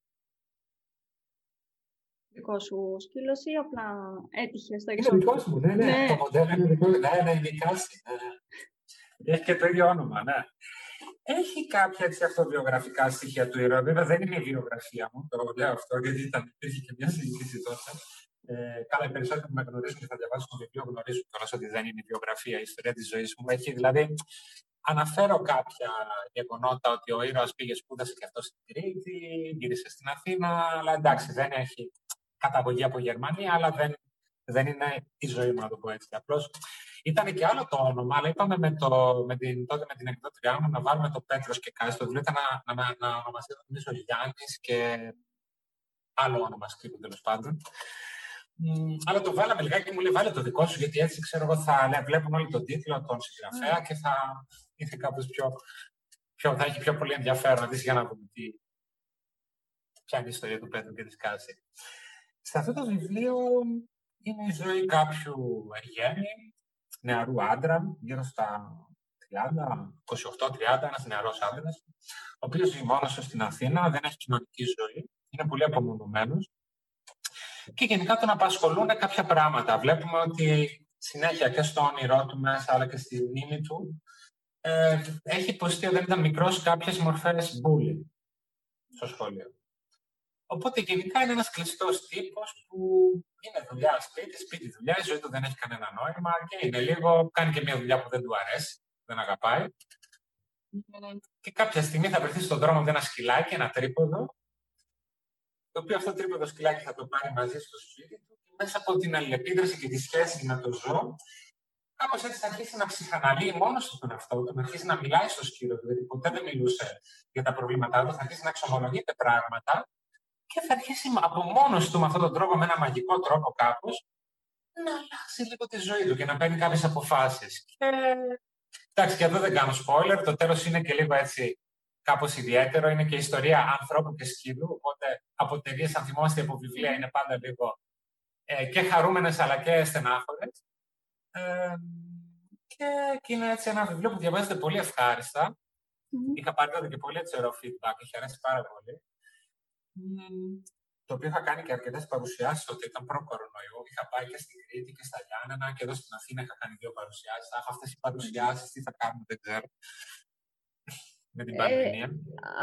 Δικό σου σκύλος ή απλά έτυχε στο εξώτερικό. Είναι δικό μου, ναι, ναι, ναι. Το μοντέλο είναι δικό μου. Ναι, ναι, είναι η Κάστη. Ναι. Έχει και το ίδιο όνομα, ναι. Έχει κάποια έτσι, αυτοβιογραφικά στοιχεία του ήρωα. Βέβαια δεν είναι η βιογραφία μου, το λέω αυτό, γιατί ήταν, υπήρχε και μια συζήτηση τότε. Ε, καλά, οι περισσότεροι που με γνωρίζουν και θα διαβάσουν το βιβλίο γνωρίζουν κιόλας ότι δεν είναι η βιογραφία, η ιστορία της ζωής μου. Έχει δηλαδή. Αναφέρω κάποια γεγονότα ότι ο ήρωας πήγε σπούδασε και αυτό στην Κρήτη, γύρισε στην Αθήνα, αλλά εντάξει, δεν έχει καταγωγή από Γερμανία, αλλά δεν, δεν είναι η ζωή μου, να το πω έτσι. Απλώς ήταν και άλλο το όνομα, αλλά είπαμε με, το, με την, τότε με την εκδότριά μου να βάλουμε το Πέτρος και κάτι στο βιβλίο, να, να, να, να ονομαστεί νομίζω Γιάννης και άλλο όνομα σκύλου τέλος πάντων. αλλά το βάλαμε λιγάκι και μου λέει: Βάλε το δικό σου, γιατί έτσι ξέρω εγώ θα βλέπουν όλοι τον τίτλο, τον συγγραφέα και θα είναι κάπως πιο, πιο, θα έχει πιο πολύ ενδιαφέρον να δεις για να δούμε τι, ποια είναι η ιστορία του Πέτρου και της Κάση. Σε αυτό το βιβλίο είναι η ζωή κάποιου εργένη, νεαρού άντρα, γύρω στα 30, 28-30, ένας νεαρός άντρας, ο οποίος ζει μόνος του στην Αθήνα, δεν έχει κοινωνική ζωή, είναι πολύ απομονωμένος και γενικά τον απασχολούν κάποια πράγματα. Βλέπουμε ότι συνέχεια και στο όνειρό του μέσα, αλλά και στη μνήμη του, ε, έχει υποστεί όταν ήταν μικρός κάποιες μορφές bullying στο σχολείο. Οπότε γενικά είναι ένας κλειστός τύπος που είναι δουλειά σπίτι, σπίτι δουλειά, η ζωή του δεν έχει κανένα νόημα και είναι λίγο, κάνει και μια δουλειά που δεν του αρέσει, δεν αγαπάει. Και κάποια στιγμή θα βρεθεί στον δρόμο με ένα σκυλάκι, ένα τρίποδο, το οποίο αυτό το τρίποδο σκυλάκι θα το πάρει μαζί στο σπίτι του και μέσα από την αλληλεπίδραση και τη σχέση με το ζώο, κάπως έτσι θα αρχίσει να ψυχαναλύει μόνος του τον εαυτό του, να αρχίσει να μιλάει στο σκύλο του, γιατί ποτέ δεν μιλούσε για τα προβλήματά του, θα αρχίσει να εξομολογείται πράγματα και θα αρχίσει από μόνος του με αυτόν τον τρόπο, με ένα μαγικό τρόπο κάπως, να αλλάξει λίγο τη ζωή του και να παίρνει κάποιες αποφάσεις. Και... Εντάξει, και εδώ δεν κάνω spoiler. Το τέλος είναι και λίγο έτσι κάπως ιδιαίτερο. Είναι και η ιστορία ανθρώπου και σκύλου. Οπότε από ταινίες, αν θυμόσαστε από βιβλία, είναι πάντα λίγο ε, και χαρούμενες αλλά και στενάχωρες. Ε, και, και, είναι έτσι ένα βιβλίο που διαβάζεται πολύ ευχάριστα. Mm-hmm. Είχα πάρει και πολύ έτσι ωραίο feedback, έχει αρέσει πάρα πολύ το οποίο είχα κάνει και αρκετές παρουσιάσεις ότι ήταν προ-κορονοϊό. Είχα πάει και στην Κρήτη και στα Γιάννενα και εδώ στην Αθήνα είχα κάνει δύο παρουσιάσεις. Θα αυτές οι παρουσιάσεις, τι θα κάνουμε, δεν ξέρω. με την πανδημία. Ε,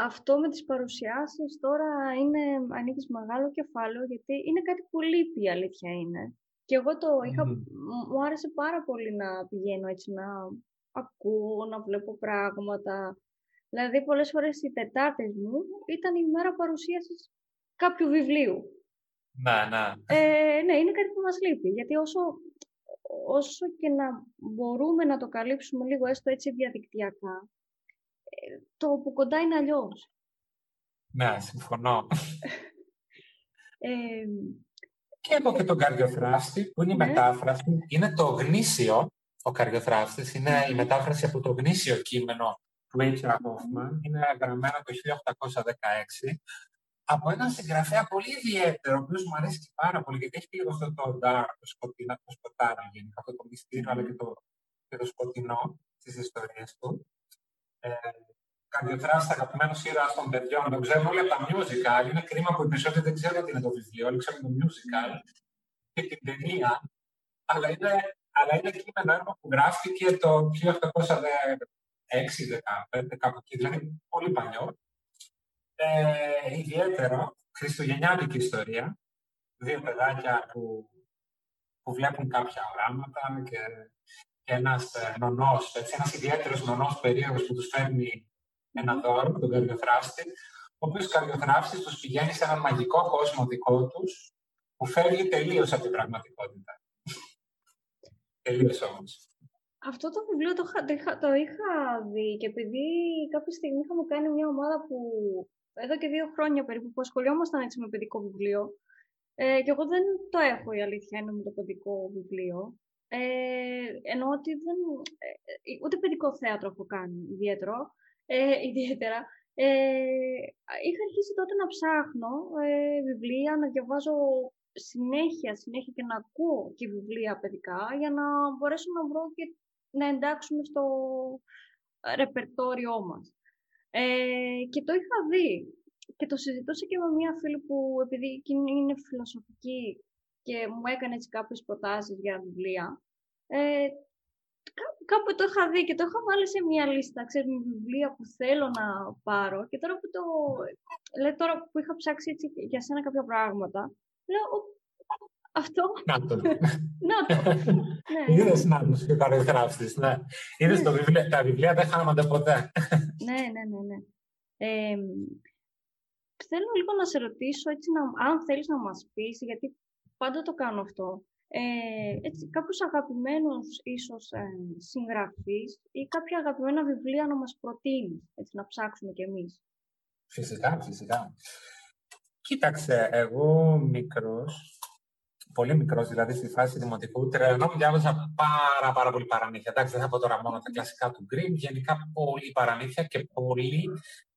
αυτό με τις παρουσιάσεις τώρα είναι, ανοίγεις μεγάλο κεφάλαιο γιατί είναι κάτι που λείπει η αλήθεια είναι. Και εγώ το είχα, μου άρεσε πάρα πολύ να πηγαίνω έτσι να ακούω, να βλέπω πράγματα. Δηλαδή, πολλές φορές οι Τετάρτες μου ήταν η μέρα παρουσίασης κάποιου βιβλίου. Ναι, ναι. Ε, ναι, είναι κάτι που μας λείπει. Γιατί όσο, όσο και να μπορούμε να το καλύψουμε λίγο έστω έτσι διαδικτυακά, ε, το που κοντά είναι αλλιώς. Ναι, συμφωνώ. ε, και έχω και τον καρδιοθράστη, που είναι η ναι. μετάφραση. Είναι το γνήσιο, ο καρδιοθράστης, είναι η μετάφραση από το γνήσιο κείμενο του H.R. Hoffman. Είναι γραμμένο το 1816 από έναν συγγραφέα πολύ ιδιαίτερο, ο οποίος μου αρέσει και πάρα πολύ, γιατί έχει λίγο αυτό το dark, το σκοτεινό, το σκοτάδι γενικά, αυτό το μυστήριο, αλλά και το, και το σκοτεινό στις ιστορίες του. Ε, Καρδιοτράστα, αγαπημένο ήρωας των παιδιών. Το ξέρουμε όλοι από τα musical. Είναι κρίμα που οι περισσότεροι δεν ξέρουν τι είναι το βιβλίο, όλοι ξέρουν το musical και την ταινία. Αλλά είναι, αλλά είναι κείμενο έργο που γράφτηκε το 1806-15, κάπου εκεί, δηλαδή πολύ παλιό ε, ιδιαίτερο, χριστουγεννιάτικη ιστορία. Δύο παιδάκια που, που βλέπουν κάποια οράματα και, και ένας ε, νονός, έτσι, ένας ιδιαίτερος νονός περίεργος που τους φέρνει ένα δώρο, τον καρδιοθράφστη, ο οποίος καρδιοθράφστης τους πηγαίνει σε έναν μαγικό κόσμο δικό τους, που φεύγει τελείως από την πραγματικότητα. τελείως όμως. Αυτό το βιβλίο το, το, είχα δει και επειδή κάποια στιγμή είχαμε κάνει μια ομάδα που εδώ και δύο χρόνια περίπου που ασχολιόμασταν έτσι με παιδικό βιβλίο. Ε, και εγώ δεν το έχω η αλήθεια είναι με το παιδικό βιβλίο. Ε, εννοώ ότι δεν, ε, ούτε παιδικό θέατρο έχω κάνει ιδιαίτερο, ε, ιδιαίτερα. Ε, είχα αρχίσει τότε να ψάχνω ε, βιβλία, να διαβάζω συνέχεια, συνέχεια και να ακούω και βιβλία παιδικά για να μπορέσω να βρω και να εντάξουμε στο ρεπερτόριό μας. Ε, και το είχα δει και το συζητούσα και με μία φίλη που επειδή εκείνη είναι φιλοσοφική και μου έκανε έτσι κάποιες προτάσεις για βιβλία, ε, κάπου το είχα δει και το είχα βάλει σε μία λίστα, ξέρεις, με βιβλία που θέλω να πάρω και τώρα που το, λέει, τώρα που είχα ψάξει έτσι για σένα κάποια πράγματα, λέω, αυτό. Να το. να το. ναι. Είδες να το και καρδιογράφεις, ναι. Είδες το βιβλίο, τα βιβλία δεν χάνονται ποτέ. ναι, ναι, ναι, ναι. Ε, θέλω λίγο να σε ρωτήσω, έτσι, να, αν θέλεις να μας πεις, γιατί πάντα το κάνω αυτό, ε, έτσι, κάποιους αγαπημένους ίσως ε, συγγραφείς ή κάποια αγαπημένα βιβλία να μας προτείνεις, έτσι, να ψάξουμε κι εμείς; Φυσικά, φυσικά. Κοίταξε, εγώ μικρός, πολύ μικρός, δηλαδή στη φάση δημοτικού, τρελανό διάβαζα πάρα, πάρα πολύ παραμύθια. Εντάξει, δεν θα πω τώρα μόνο τα κλασικά του Γκριν, γενικά πολύ παραμύθια και πολύ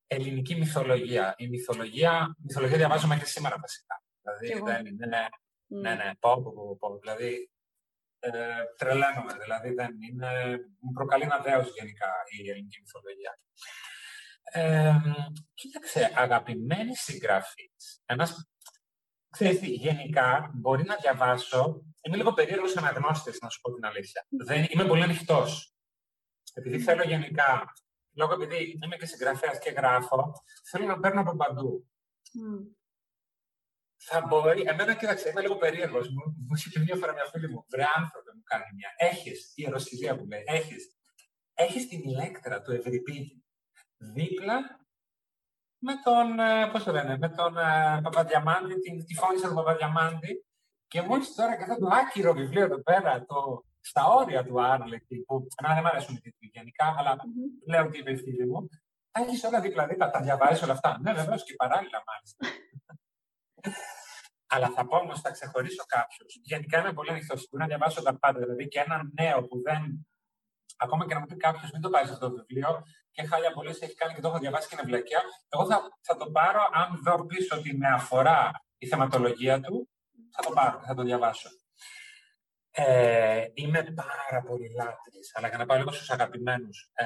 ελληνική μυθολογία. Η μυθολογία, μυθολογία διαβάζω μέχρι σήμερα βασικά. Δηλαδή δεν είναι. Ναι, ναι, ναι, πω, πω, πω, Δηλαδή ε, τρελαίνομαι, δηλαδή δεν είναι. Μου προκαλεί ένα δέος γενικά η ελληνική μυθολογία. Ε, κοίταξε, αγαπημένη συγγραφής. Ένας Ξέρεις γενικά μπορεί να διαβάσω. Είμαι λίγο περίεργος αναγνώστης, να σου πω την αλήθεια. Δεν, είμαι πολύ ανοιχτός. Επειδή θέλω γενικά, λόγω επειδή είμαι και συγγραφέας και γράφω, θέλω να παίρνω από παντού. Mm. Θα μπορεί, εμένα κοίταξε, είμαι λίγο περίεργος. Μου, μου είπε μια φορά μια φίλη μου, βρε άνθρωπε μου κάνει μια. Έχεις, η ερωσιλία που λέει, έχεις έχεις την ηλέκτρα του Ευρυπίδη δίπλα με τον, ε, πώς το λένε, με τον uh, Παπαδιαμάντη, την, τη φώνησα του Παπαδιαμάντη και μόλι τώρα και αυτό το άκυρο βιβλίο εδώ πέρα, το, στα όρια του Άρλεκ, που εμένα δεν μου αρέσουν οι τίτλοι γενικά, αλλά mm-hmm. λέω ότι είπε η φίλη μου, τα έχεις όλα δίπλα-δίπλα, τα διαβάζεις όλα αυτά. Ναι, βεβαίως και παράλληλα μάλιστα. αλλά θα πω όμως, θα ξεχωρίσω κάποιου. Γενικά είμαι πολύ ανοιχτός. Μπορεί να διαβάσω τα πάντα. Δηλαδή και ένα νέο που δεν ακόμα και να μου πει κάποιος, μην το πάρεις αυτό το βιβλίο και χάλια πολύ έχει κάνει και το έχω διαβάσει και είναι βλακιά. Εγώ θα, θα το πάρω αν δω πίσω ότι με αφορά η θεματολογία του, θα το πάρω, θα το διαβάσω. Ε, είμαι πάρα πολύ λάτρης, αλλά για να πάω λίγο στους αγαπημένους. Ε,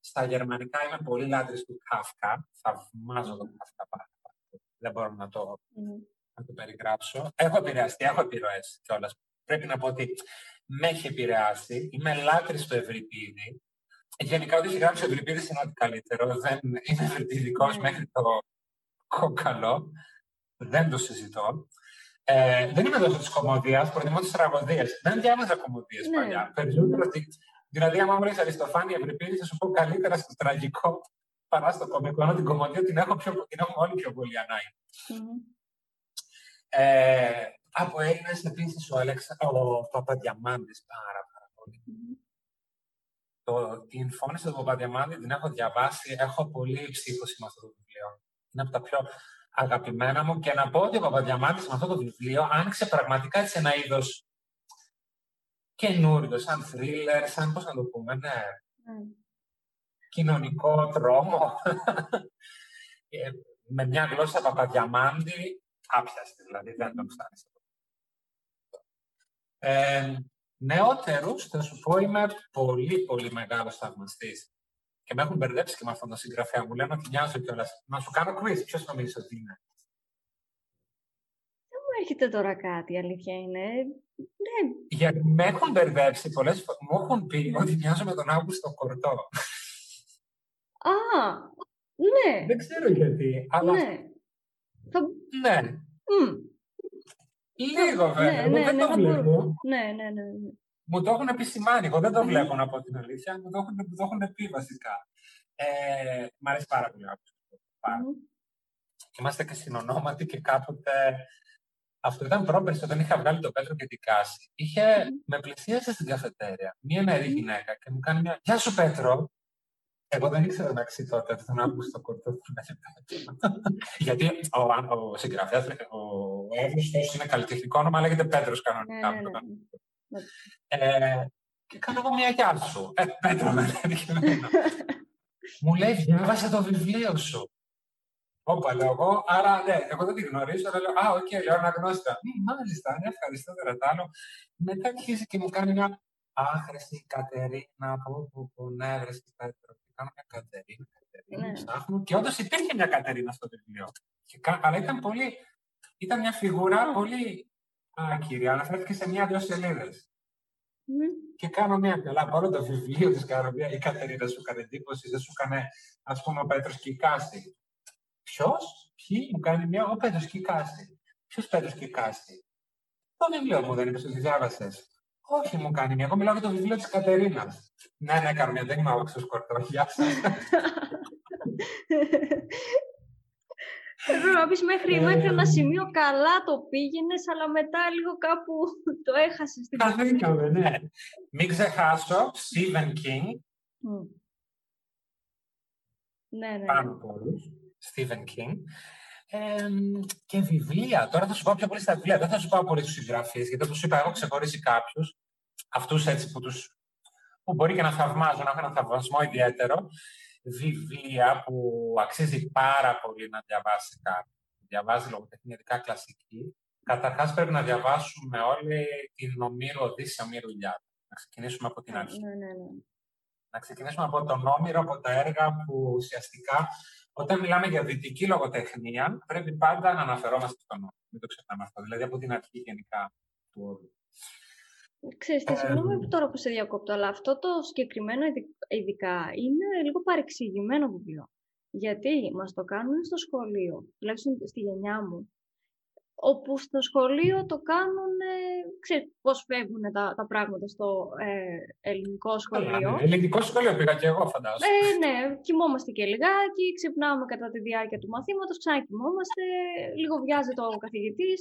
στα γερμανικά είμαι πολύ λάτρης του Κάφκα. Θαυμάζω τον Κάφκα πάρα πολύ. Δεν μπορώ να το, mm. να το περιγράψω. Έχω επηρεαστεί, έχω επιρροές κιόλας. Πρέπει να πω ότι με έχει επηρεάσει. Είμαι λάτρης του Ευρυπίδη. Γενικά, ό,τι έχει γράψει ο Ευρυπίδη είναι ό,τι καλύτερο. Δεν είμαι ευρυπηδικό mm. μέχρι το κόκαλο. Δεν το συζητώ. Ε, δεν είμαι τόσο της κομμωδίας, προτιμώ τις τραγωδίες. Δεν διάβαζα κομμωδίες ναι. παλιά. Περισσότερο. Δηλαδή, άμα μου λες Αριστοφάνη Ευρυπίδη, θα σου πω καλύτερα στο τραγικό παρά στο κομικό. Ενώ την κομμωδία την, έχω πιο, την έχουμε όλοι πιο πολύ ανάγκη. Mm. Ε, από Έλληνες επίση ο, Αλέξα, ο Παπαδιαμάντη πάρα, πάρα πολύ. Mm-hmm. Το, την φώνηση του Παπαδιαμάντη την έχω διαβάσει, έχω πολύ ψήφωση με αυτό το βιβλίο. Είναι από τα πιο αγαπημένα μου και να πω ότι ο Παπαδιαμάντη με αυτό το βιβλίο άνοιξε πραγματικά έτσι ένα είδος καινούριο, σαν θρίλερ, σαν πώς να το πούμε, ναι. Mm. Κοινωνικό τρόμο. Ε, με μια γλώσσα παπαδιαμάντη, άπιαστη δηλαδή, δεν τον φτάνει. Ε, νεότερους, θα σου πω, είμαι πολύ πολύ μεγάλος θαυμαστής. Και με έχουν μπερδέψει και με αυτόν τον συγγραφέα. Μου λένε ότι νοιάζω κιόλας. Να σου κάνω quiz. Ποιος νομίζεις ότι είναι; Δεν μου έρχεται τώρα κάτι, η αλήθεια είναι. Ναι. Γιατί με έχουν μπερδέψει πολλές φορέ. Μου έχουν πει ναι. ότι μοιάζω με τον Αύγουστο Κορτό. Α, ναι. Δεν ξέρω γιατί. Αλλά... Ναι. Θα... Ναι. Mm. Λίγο βέβαια. Ναι, ναι, δεν ναι, το βλέπω. Ναι, ναι, ναι. ναι. Μου το έχουν επισημάνει. Εγώ δεν το βλέπω να πω την αλήθεια. Μου το έχουν, μου το έχουν πει βασικά. Ε, μ' αρέσει πάρα πολύ πάρα. Mm-hmm. Είμαστε και συνονόματοι και κάποτε. Αυτό ήταν πρόπερσι όταν είχα βγάλει το Πέτρο και την Κάση. Είχε, mm-hmm. Με πλησίασε στην καφετέρια μια νεαρή mm-hmm. γυναίκα και μου κάνει μια. Γεια σου, Πέτρο. Εγώ δεν ήξερα να ξέρει τότε ότι τον άκουσα στο κορτό του Γιατί ο, ο συγγραφέας, ο Εύρο είναι καλλιτεχνικό όνομα, λέγεται Πέτρος κανονικά. Ναι, ναι, ναι. Ε, και κάνω εγώ μια γεια σου. Ε, Πέτρο με Μου λέει, διάβασε το βιβλίο σου. Όπα, λέω εγώ. Άρα, ναι, εγώ δεν τη γνωρίζω. Αλλά λέω, Α, OK, okay, λέω αναγνώστρια. Μάλιστα, ναι, ευχαριστώ, δεν άλλο. Μετά αρχίζει και μου κάνει μια άχρηστη Κατερίνα από που που ναι, βρες Πέτρο. Και κάνω μια Κατερίνα, Κατερίνα, ναι. ψάχνω. Και όντως υπήρχε μια Κατερίνα στο βιβλίο. Και, αλλά ήταν πολύ. Ήταν μια φιγούρα πολύ άκυρη. Αναφέρθηκε σε μια-δυο σελίδες. Και κάνω μια καλά από όλο το βιβλίο της Καροβία. Η Κατερίνα σου έκανε εντύπωση, δεν σου έκανε, ας πούμε, ο Πέτρος Κικάστη. Ποιος, ποιοι, μου κάνει μια, ο Πέτρος Κικάστη. Ποιος Πέτρος Κικάστη; Το βιβλίο μου δεν είπε ότι διάβασες. Όχι, μου κάνει μια. Εγώ μιλάω για το βιβλίο της Κατερίνας. Ναι, ναι, Καρμία, δεν είμαι άξιο σκορτό. Γεια σας. Θέλω να πεις μέχρι, μέχρι ένα σημείο καλά το πήγαινες, αλλά μετά λίγο κάπου το έχασες. Χαθήκαμε, ναι. Μην ξεχάσω, Stephen King. Mm. Ναι, ναι. Πάνω από όλους. Stephen King. Ε, και βιβλία. Τώρα θα σου πάω πιο πολύ στα βιβλία. Δεν θα σου πάω πολύ στους συγγραφείς, γιατί όπως είπα, έχω ξεχωρίσει κάποιους. Αυτούς έτσι που, τους, που μπορεί και να θαυμάζω, να έχω ένα θαυμασμό ιδιαίτερο βιβλία που αξίζει πάρα πολύ να διαβάσει κάποιο. Διαβάζει λογοτεχνιατικά κλασική. Καταρχάς πρέπει να διαβάσουμε όλη την Ομήρου Οδύσσια Ομήρου Ιλιάδα. Να ξεκινήσουμε από την αρχή. Ναι, ναι, ναι. Να ξεκινήσουμε από τον Όμηρο, από τα έργα που ουσιαστικά όταν μιλάμε για δυτική λογοτεχνία, πρέπει πάντα να αναφερόμαστε στον Όμηρο. Μην το ξεχνάμε αυτό. Δηλαδή από την αρχή γενικά του όρου. Ξέρετε, ε, συγγνώμη τώρα που σε διακόπτω, αλλά αυτό το συγκεκριμένο ειδικά είναι λίγο παρεξηγημένο βιβλίο. Γιατί μας το κάνουν στο σχολείο, τουλάχιστον στη γενιά μου, όπου στο σχολείο το κάνουν, ε, ξέρετε πώς φεύγουν τα, τα πράγματα στο ε, ελληνικό σχολείο. Ναι, ελληνικό σχολείο πήγα και εγώ φαντάζομαι. Ε, ναι, κοιμόμαστε και λιγάκι, ξυπνάμε κατά τη διάρκεια του μαθήματος, ξανακοιμόμαστε, λίγο βιάζεται ο καθηγητής,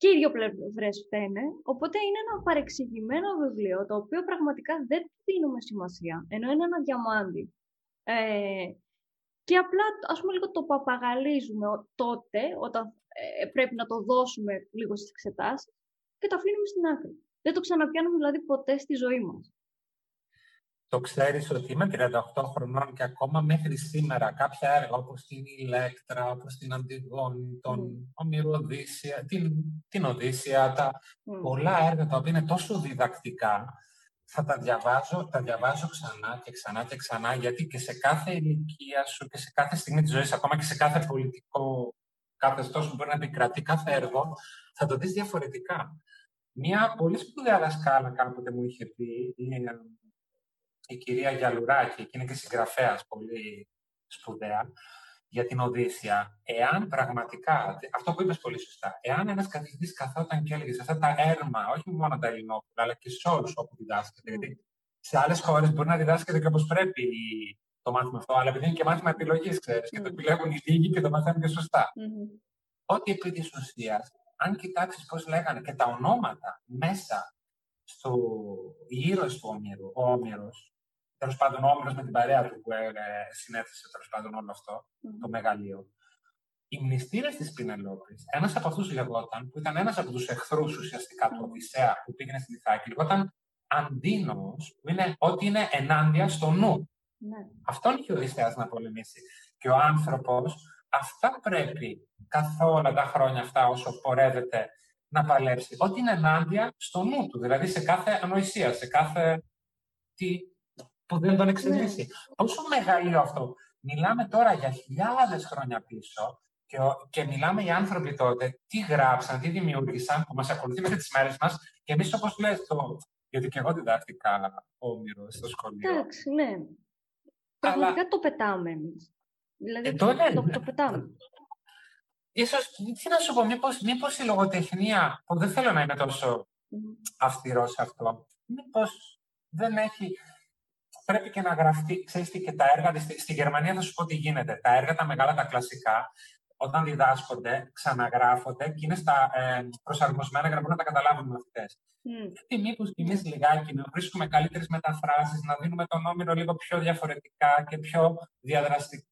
και οι δύο πλευρές φταίνε. Οπότε είναι ένα παρεξηγημένο βιβλίο το οποίο πραγματικά δεν του δίνουμε σημασία. Ενώ είναι ένα διαμάντι. Ε, και απλά, ας πούμε, λίγο το παπαγαλίζουμε τότε, όταν ε, πρέπει να το δώσουμε λίγο στις εξετάσεις και το αφήνουμε στην άκρη. Δεν το ξαναπιάνουμε δηλαδή ποτέ στη ζωή μας. Το ξέρεις ότι είμαι 38 χρονών και ακόμα μέχρι σήμερα κάποια έργα όπως την Ηλέκτρα, όπως την Αντιγόνη, τον mm. Ομυροδίσια, την, την Οδύσσια, τα mm. πολλά έργα τα οποία είναι τόσο διδακτικά, θα τα διαβάζω, τα διαβάζω ξανά και ξανά και ξανά, γιατί και σε κάθε ηλικία σου και σε κάθε στιγμή της ζωής, ακόμα και σε κάθε πολιτικό καθεστώς που μπορεί να επικρατεί κάθε έργο, θα το δεις διαφορετικά. Μια πολύ σπουδαία δασκάλα κάποτε μου είχε πει, η κυρία Γιαλουράκη, και είναι και συγγραφέας πολύ σπουδαία, για την Οδύσσια, εάν πραγματικά, αυτό που είπες πολύ σωστά, εάν ένας καθηγητής καθόταν και έλεγε σε αυτά τα έρμα, όχι μόνο τα ελληνόπουλα, αλλά και σε όλους όπου διδάσκεται, γιατί σε άλλες χώρες μπορεί να διδάσκεται και όπως πρέπει το μάθημα αυτό, αλλά επειδή είναι και μάθημα επιλογής, ξέρεις, και το επιλέγουν οι λίγοι και το μαθαίνουν και σωστά. Mm-hmm. Ότι επί της ουσίας, αν κοιτάξεις πώς λέγανε και τα ονόματα μέσα στο ήρωε του Όμηρου, ο Όμηρος, τέλος πάντων ο Όμηρος με την παρέα του που ε, συνέθεσε τέλος πάντων όλο αυτό, το μεγαλείο. Οι μνηστήρες της Πινελόπης, ένας από αυτούς λεγόταν, που ήταν ένας από τους εχθρούς ουσιαστικά του Οδυσσέα που πήγαινε στη Λιθάκη, λεγόταν Αντίνος, που είναι ότι είναι ενάντια στο νου. Ναι. Αυτόν είχε ο Οδυσσέας να πολεμήσει. Και ο άνθρωπος αυτά πρέπει καθ' όλα τα χρόνια αυτά όσο πορεύεται να παλέψει. Ό,τι είναι ενάντια στο νου του, δηλαδή σε κάθε ανοησία, σε κάθε τι που δεν τον εξελίσσει. Ναι. Πόσο μεγαλείο αυτό. Μιλάμε τώρα για χιλιάδες χρόνια πίσω και, και μιλάμε οι άνθρωποι τότε τι γράψαν, τι δημιούργησαν, που μας ακολουθεί μέχρι τις μέρες μας και εμείς όπως λες το... Γιατί και εγώ διδάχτηκα όμοιρο στο σχολείο. Εντάξει, ναι. Πραγματικά Αλλά... το πετάμε εμείς. Δηλαδή, ε, το, το, το πετάμε. Ίσως, τι να σου πω, μήπως, μήπως η λογοτεχνία, που δεν θέλω να είμαι τόσο αυστηρός σε αυτό, μήπως δεν έχει πρέπει και να γραφτεί, ξέρεις τι, και τα έργα, στη, στη Γερμανία θα σου πω τι γίνεται. Τα έργα, τα μεγάλα, τα κλασικά, όταν διδάσκονται, ξαναγράφονται και είναι στα, ε, προσαρμοσμένα για να μπορούν να τα καταλάβουν οι μαθητές. Mm. Γιατί μήπω κι εμείς λιγάκι να βρίσκουμε καλύτερες μεταφράσεις, να δίνουμε τον όμοιρο λίγο πιο διαφορετικά και πιο διαδραστικά.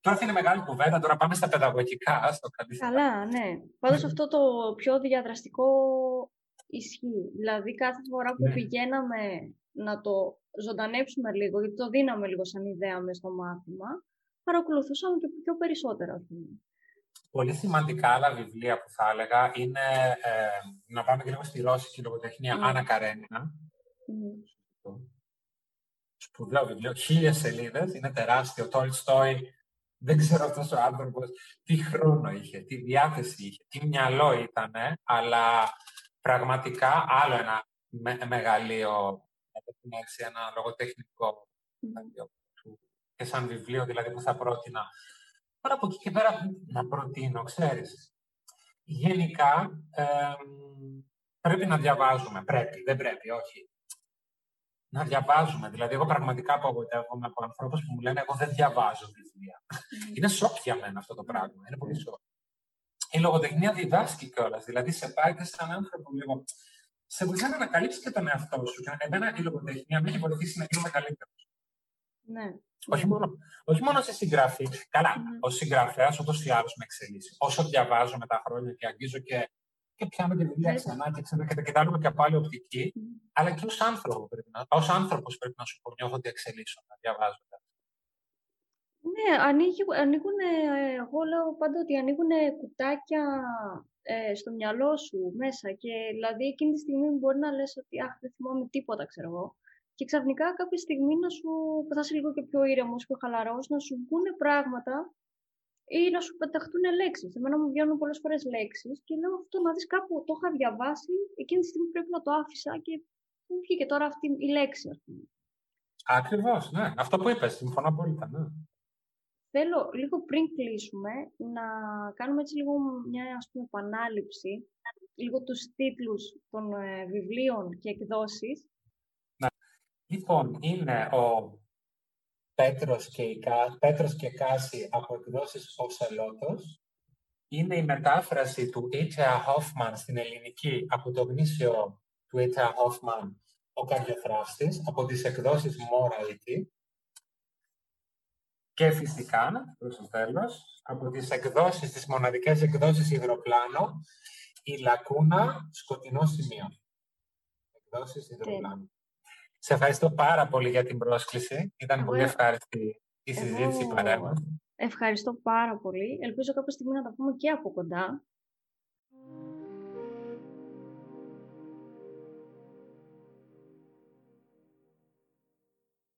Τώρα είναι μεγάλη κουβέντα, τώρα πάμε στα παιδαγωγικά. Στο Καλά, ναι. Πάντως αυτό το πιο διαδραστικό ισχύει. Δηλαδή κάθε φορά που ναι. πηγαίναμε να το ζωντανέψουμε λίγο, γιατί το δίναμε λίγο σαν ιδέα μες στο μάθημα, παρακολουθούσαμε και πιο περισσότερο, ας πούμε. Πολύ σημαντικά άλλα βιβλία που θα έλεγα είναι, ε, να πάμε και λίγο στη ρώσικη λογοτεχνία, mm. Άννα Καρένινα. Mm. Σπουδαίο βιβλίο, χίλιες σελίδες, είναι τεράστιο. Το Τόλστόι, δεν ξέρω αυτός ο άνθρωπος τι χρόνο είχε, τι διάθεση είχε, τι μυαλό ήταν, αλλά πραγματικά άλλο ένα με, μεγαλείο έχει ένα λογοτεχνικό και σαν βιβλίο δηλαδή που θα πρότεινα. Τώρα από εκεί και πέρα να προτείνω, ξέρεις. Γενικά πρέπει να διαβάζουμε. Πρέπει, δεν πρέπει, όχι. Να διαβάζουμε. Δηλαδή, εγώ πραγματικά απογοητεύομαι από ανθρώπους που μου λένε: Εγώ δεν διαβάζω βιβλία. Είναι σοκ για μένα αυτό το πράγμα. Είναι πολύ σοκ. Η λογοτεχνία διδάσκει κιόλας. Δηλαδή, σε πάει και σαν άνθρωπο λίγο σε βοηθάει να ανακαλύψεις και τον εαυτό σου. Και εμένα η λογοτεχνία με έχει βοηθήσει να γίνομαι καλύτερο. Ναι. Όχι μόνο, όχι μόνο σε συγγραφή. Καλά, mm. ως συγγραφέας ούτω ή άλλως με εξελίσσει. Όσο διαβάζω με τα χρόνια και αγγίζω και, και πιάνω τη βιβλία ξανά και ξανά και τα κοιτάζουμε και από άλλη οπτική, mm. αλλά και ως άνθρωπο πρέπει να, ως άνθρωπος πρέπει να σου πω, νιώθω ότι εξελίσσω να διαβάζοντα. Ναι, ανοίγουν, εγώ λέω πάντα ότι ανοίγουν κουτάκια ε, στο μυαλό σου μέσα και δηλαδή εκείνη τη στιγμή μπορεί να λες ότι αχ δεν θυμάμαι τίποτα ξέρω εγώ και ξαφνικά κάποια στιγμή να σου, που θα είσαι λίγο και πιο ήρεμος, πιο χαλαρός, να σου βγουν πράγματα ή να σου πεταχτούν λέξεις. Εμένα μου βγαίνουν πολλές φορές λέξεις και λέω αυτό να δεις κάπου το είχα διαβάσει, εκείνη τη στιγμή πρέπει να το άφησα και μου βγήκε τώρα αυτή η λέξη, ας πούμε. Ακριβώς, ναι. Αυτό που είπες, συμφωνώ απόλυτα, ναι. Θέλω λίγο πριν κλείσουμε να κάνουμε έτσι λίγο μια ας πούμε, επανάληψη, λίγο τους τίτλους των ε, βιβλίων και εκδόσεις. Να. Λοιπόν, είναι ο Πέτρος και, η Πέτρος και Κάση από εκδόσεις Ο Σελότος. Είναι η μετάφραση του Ίτια Hoffman στην ελληνική από το γνήσιο του Ίτια Hoffman ο καρδιοφράστης από τις εκδόσεις Morality και φυσικά, προς το τέλος, από τις εκδόσεις, τις μοναδικές εκδόσεις υδροπλάνο, η Λακούνα Σκοτεινό Σημείο. Εκδόσεις υδροπλάνο. Σε ευχαριστώ πάρα πολύ για την πρόσκληση. Ήταν πολύ ευχάριστη η συζήτηση Εγώ... παρέμβαση. Ευχαριστώ πάρα πολύ. Ελπίζω κάποια στιγμή να τα πούμε και από κοντά.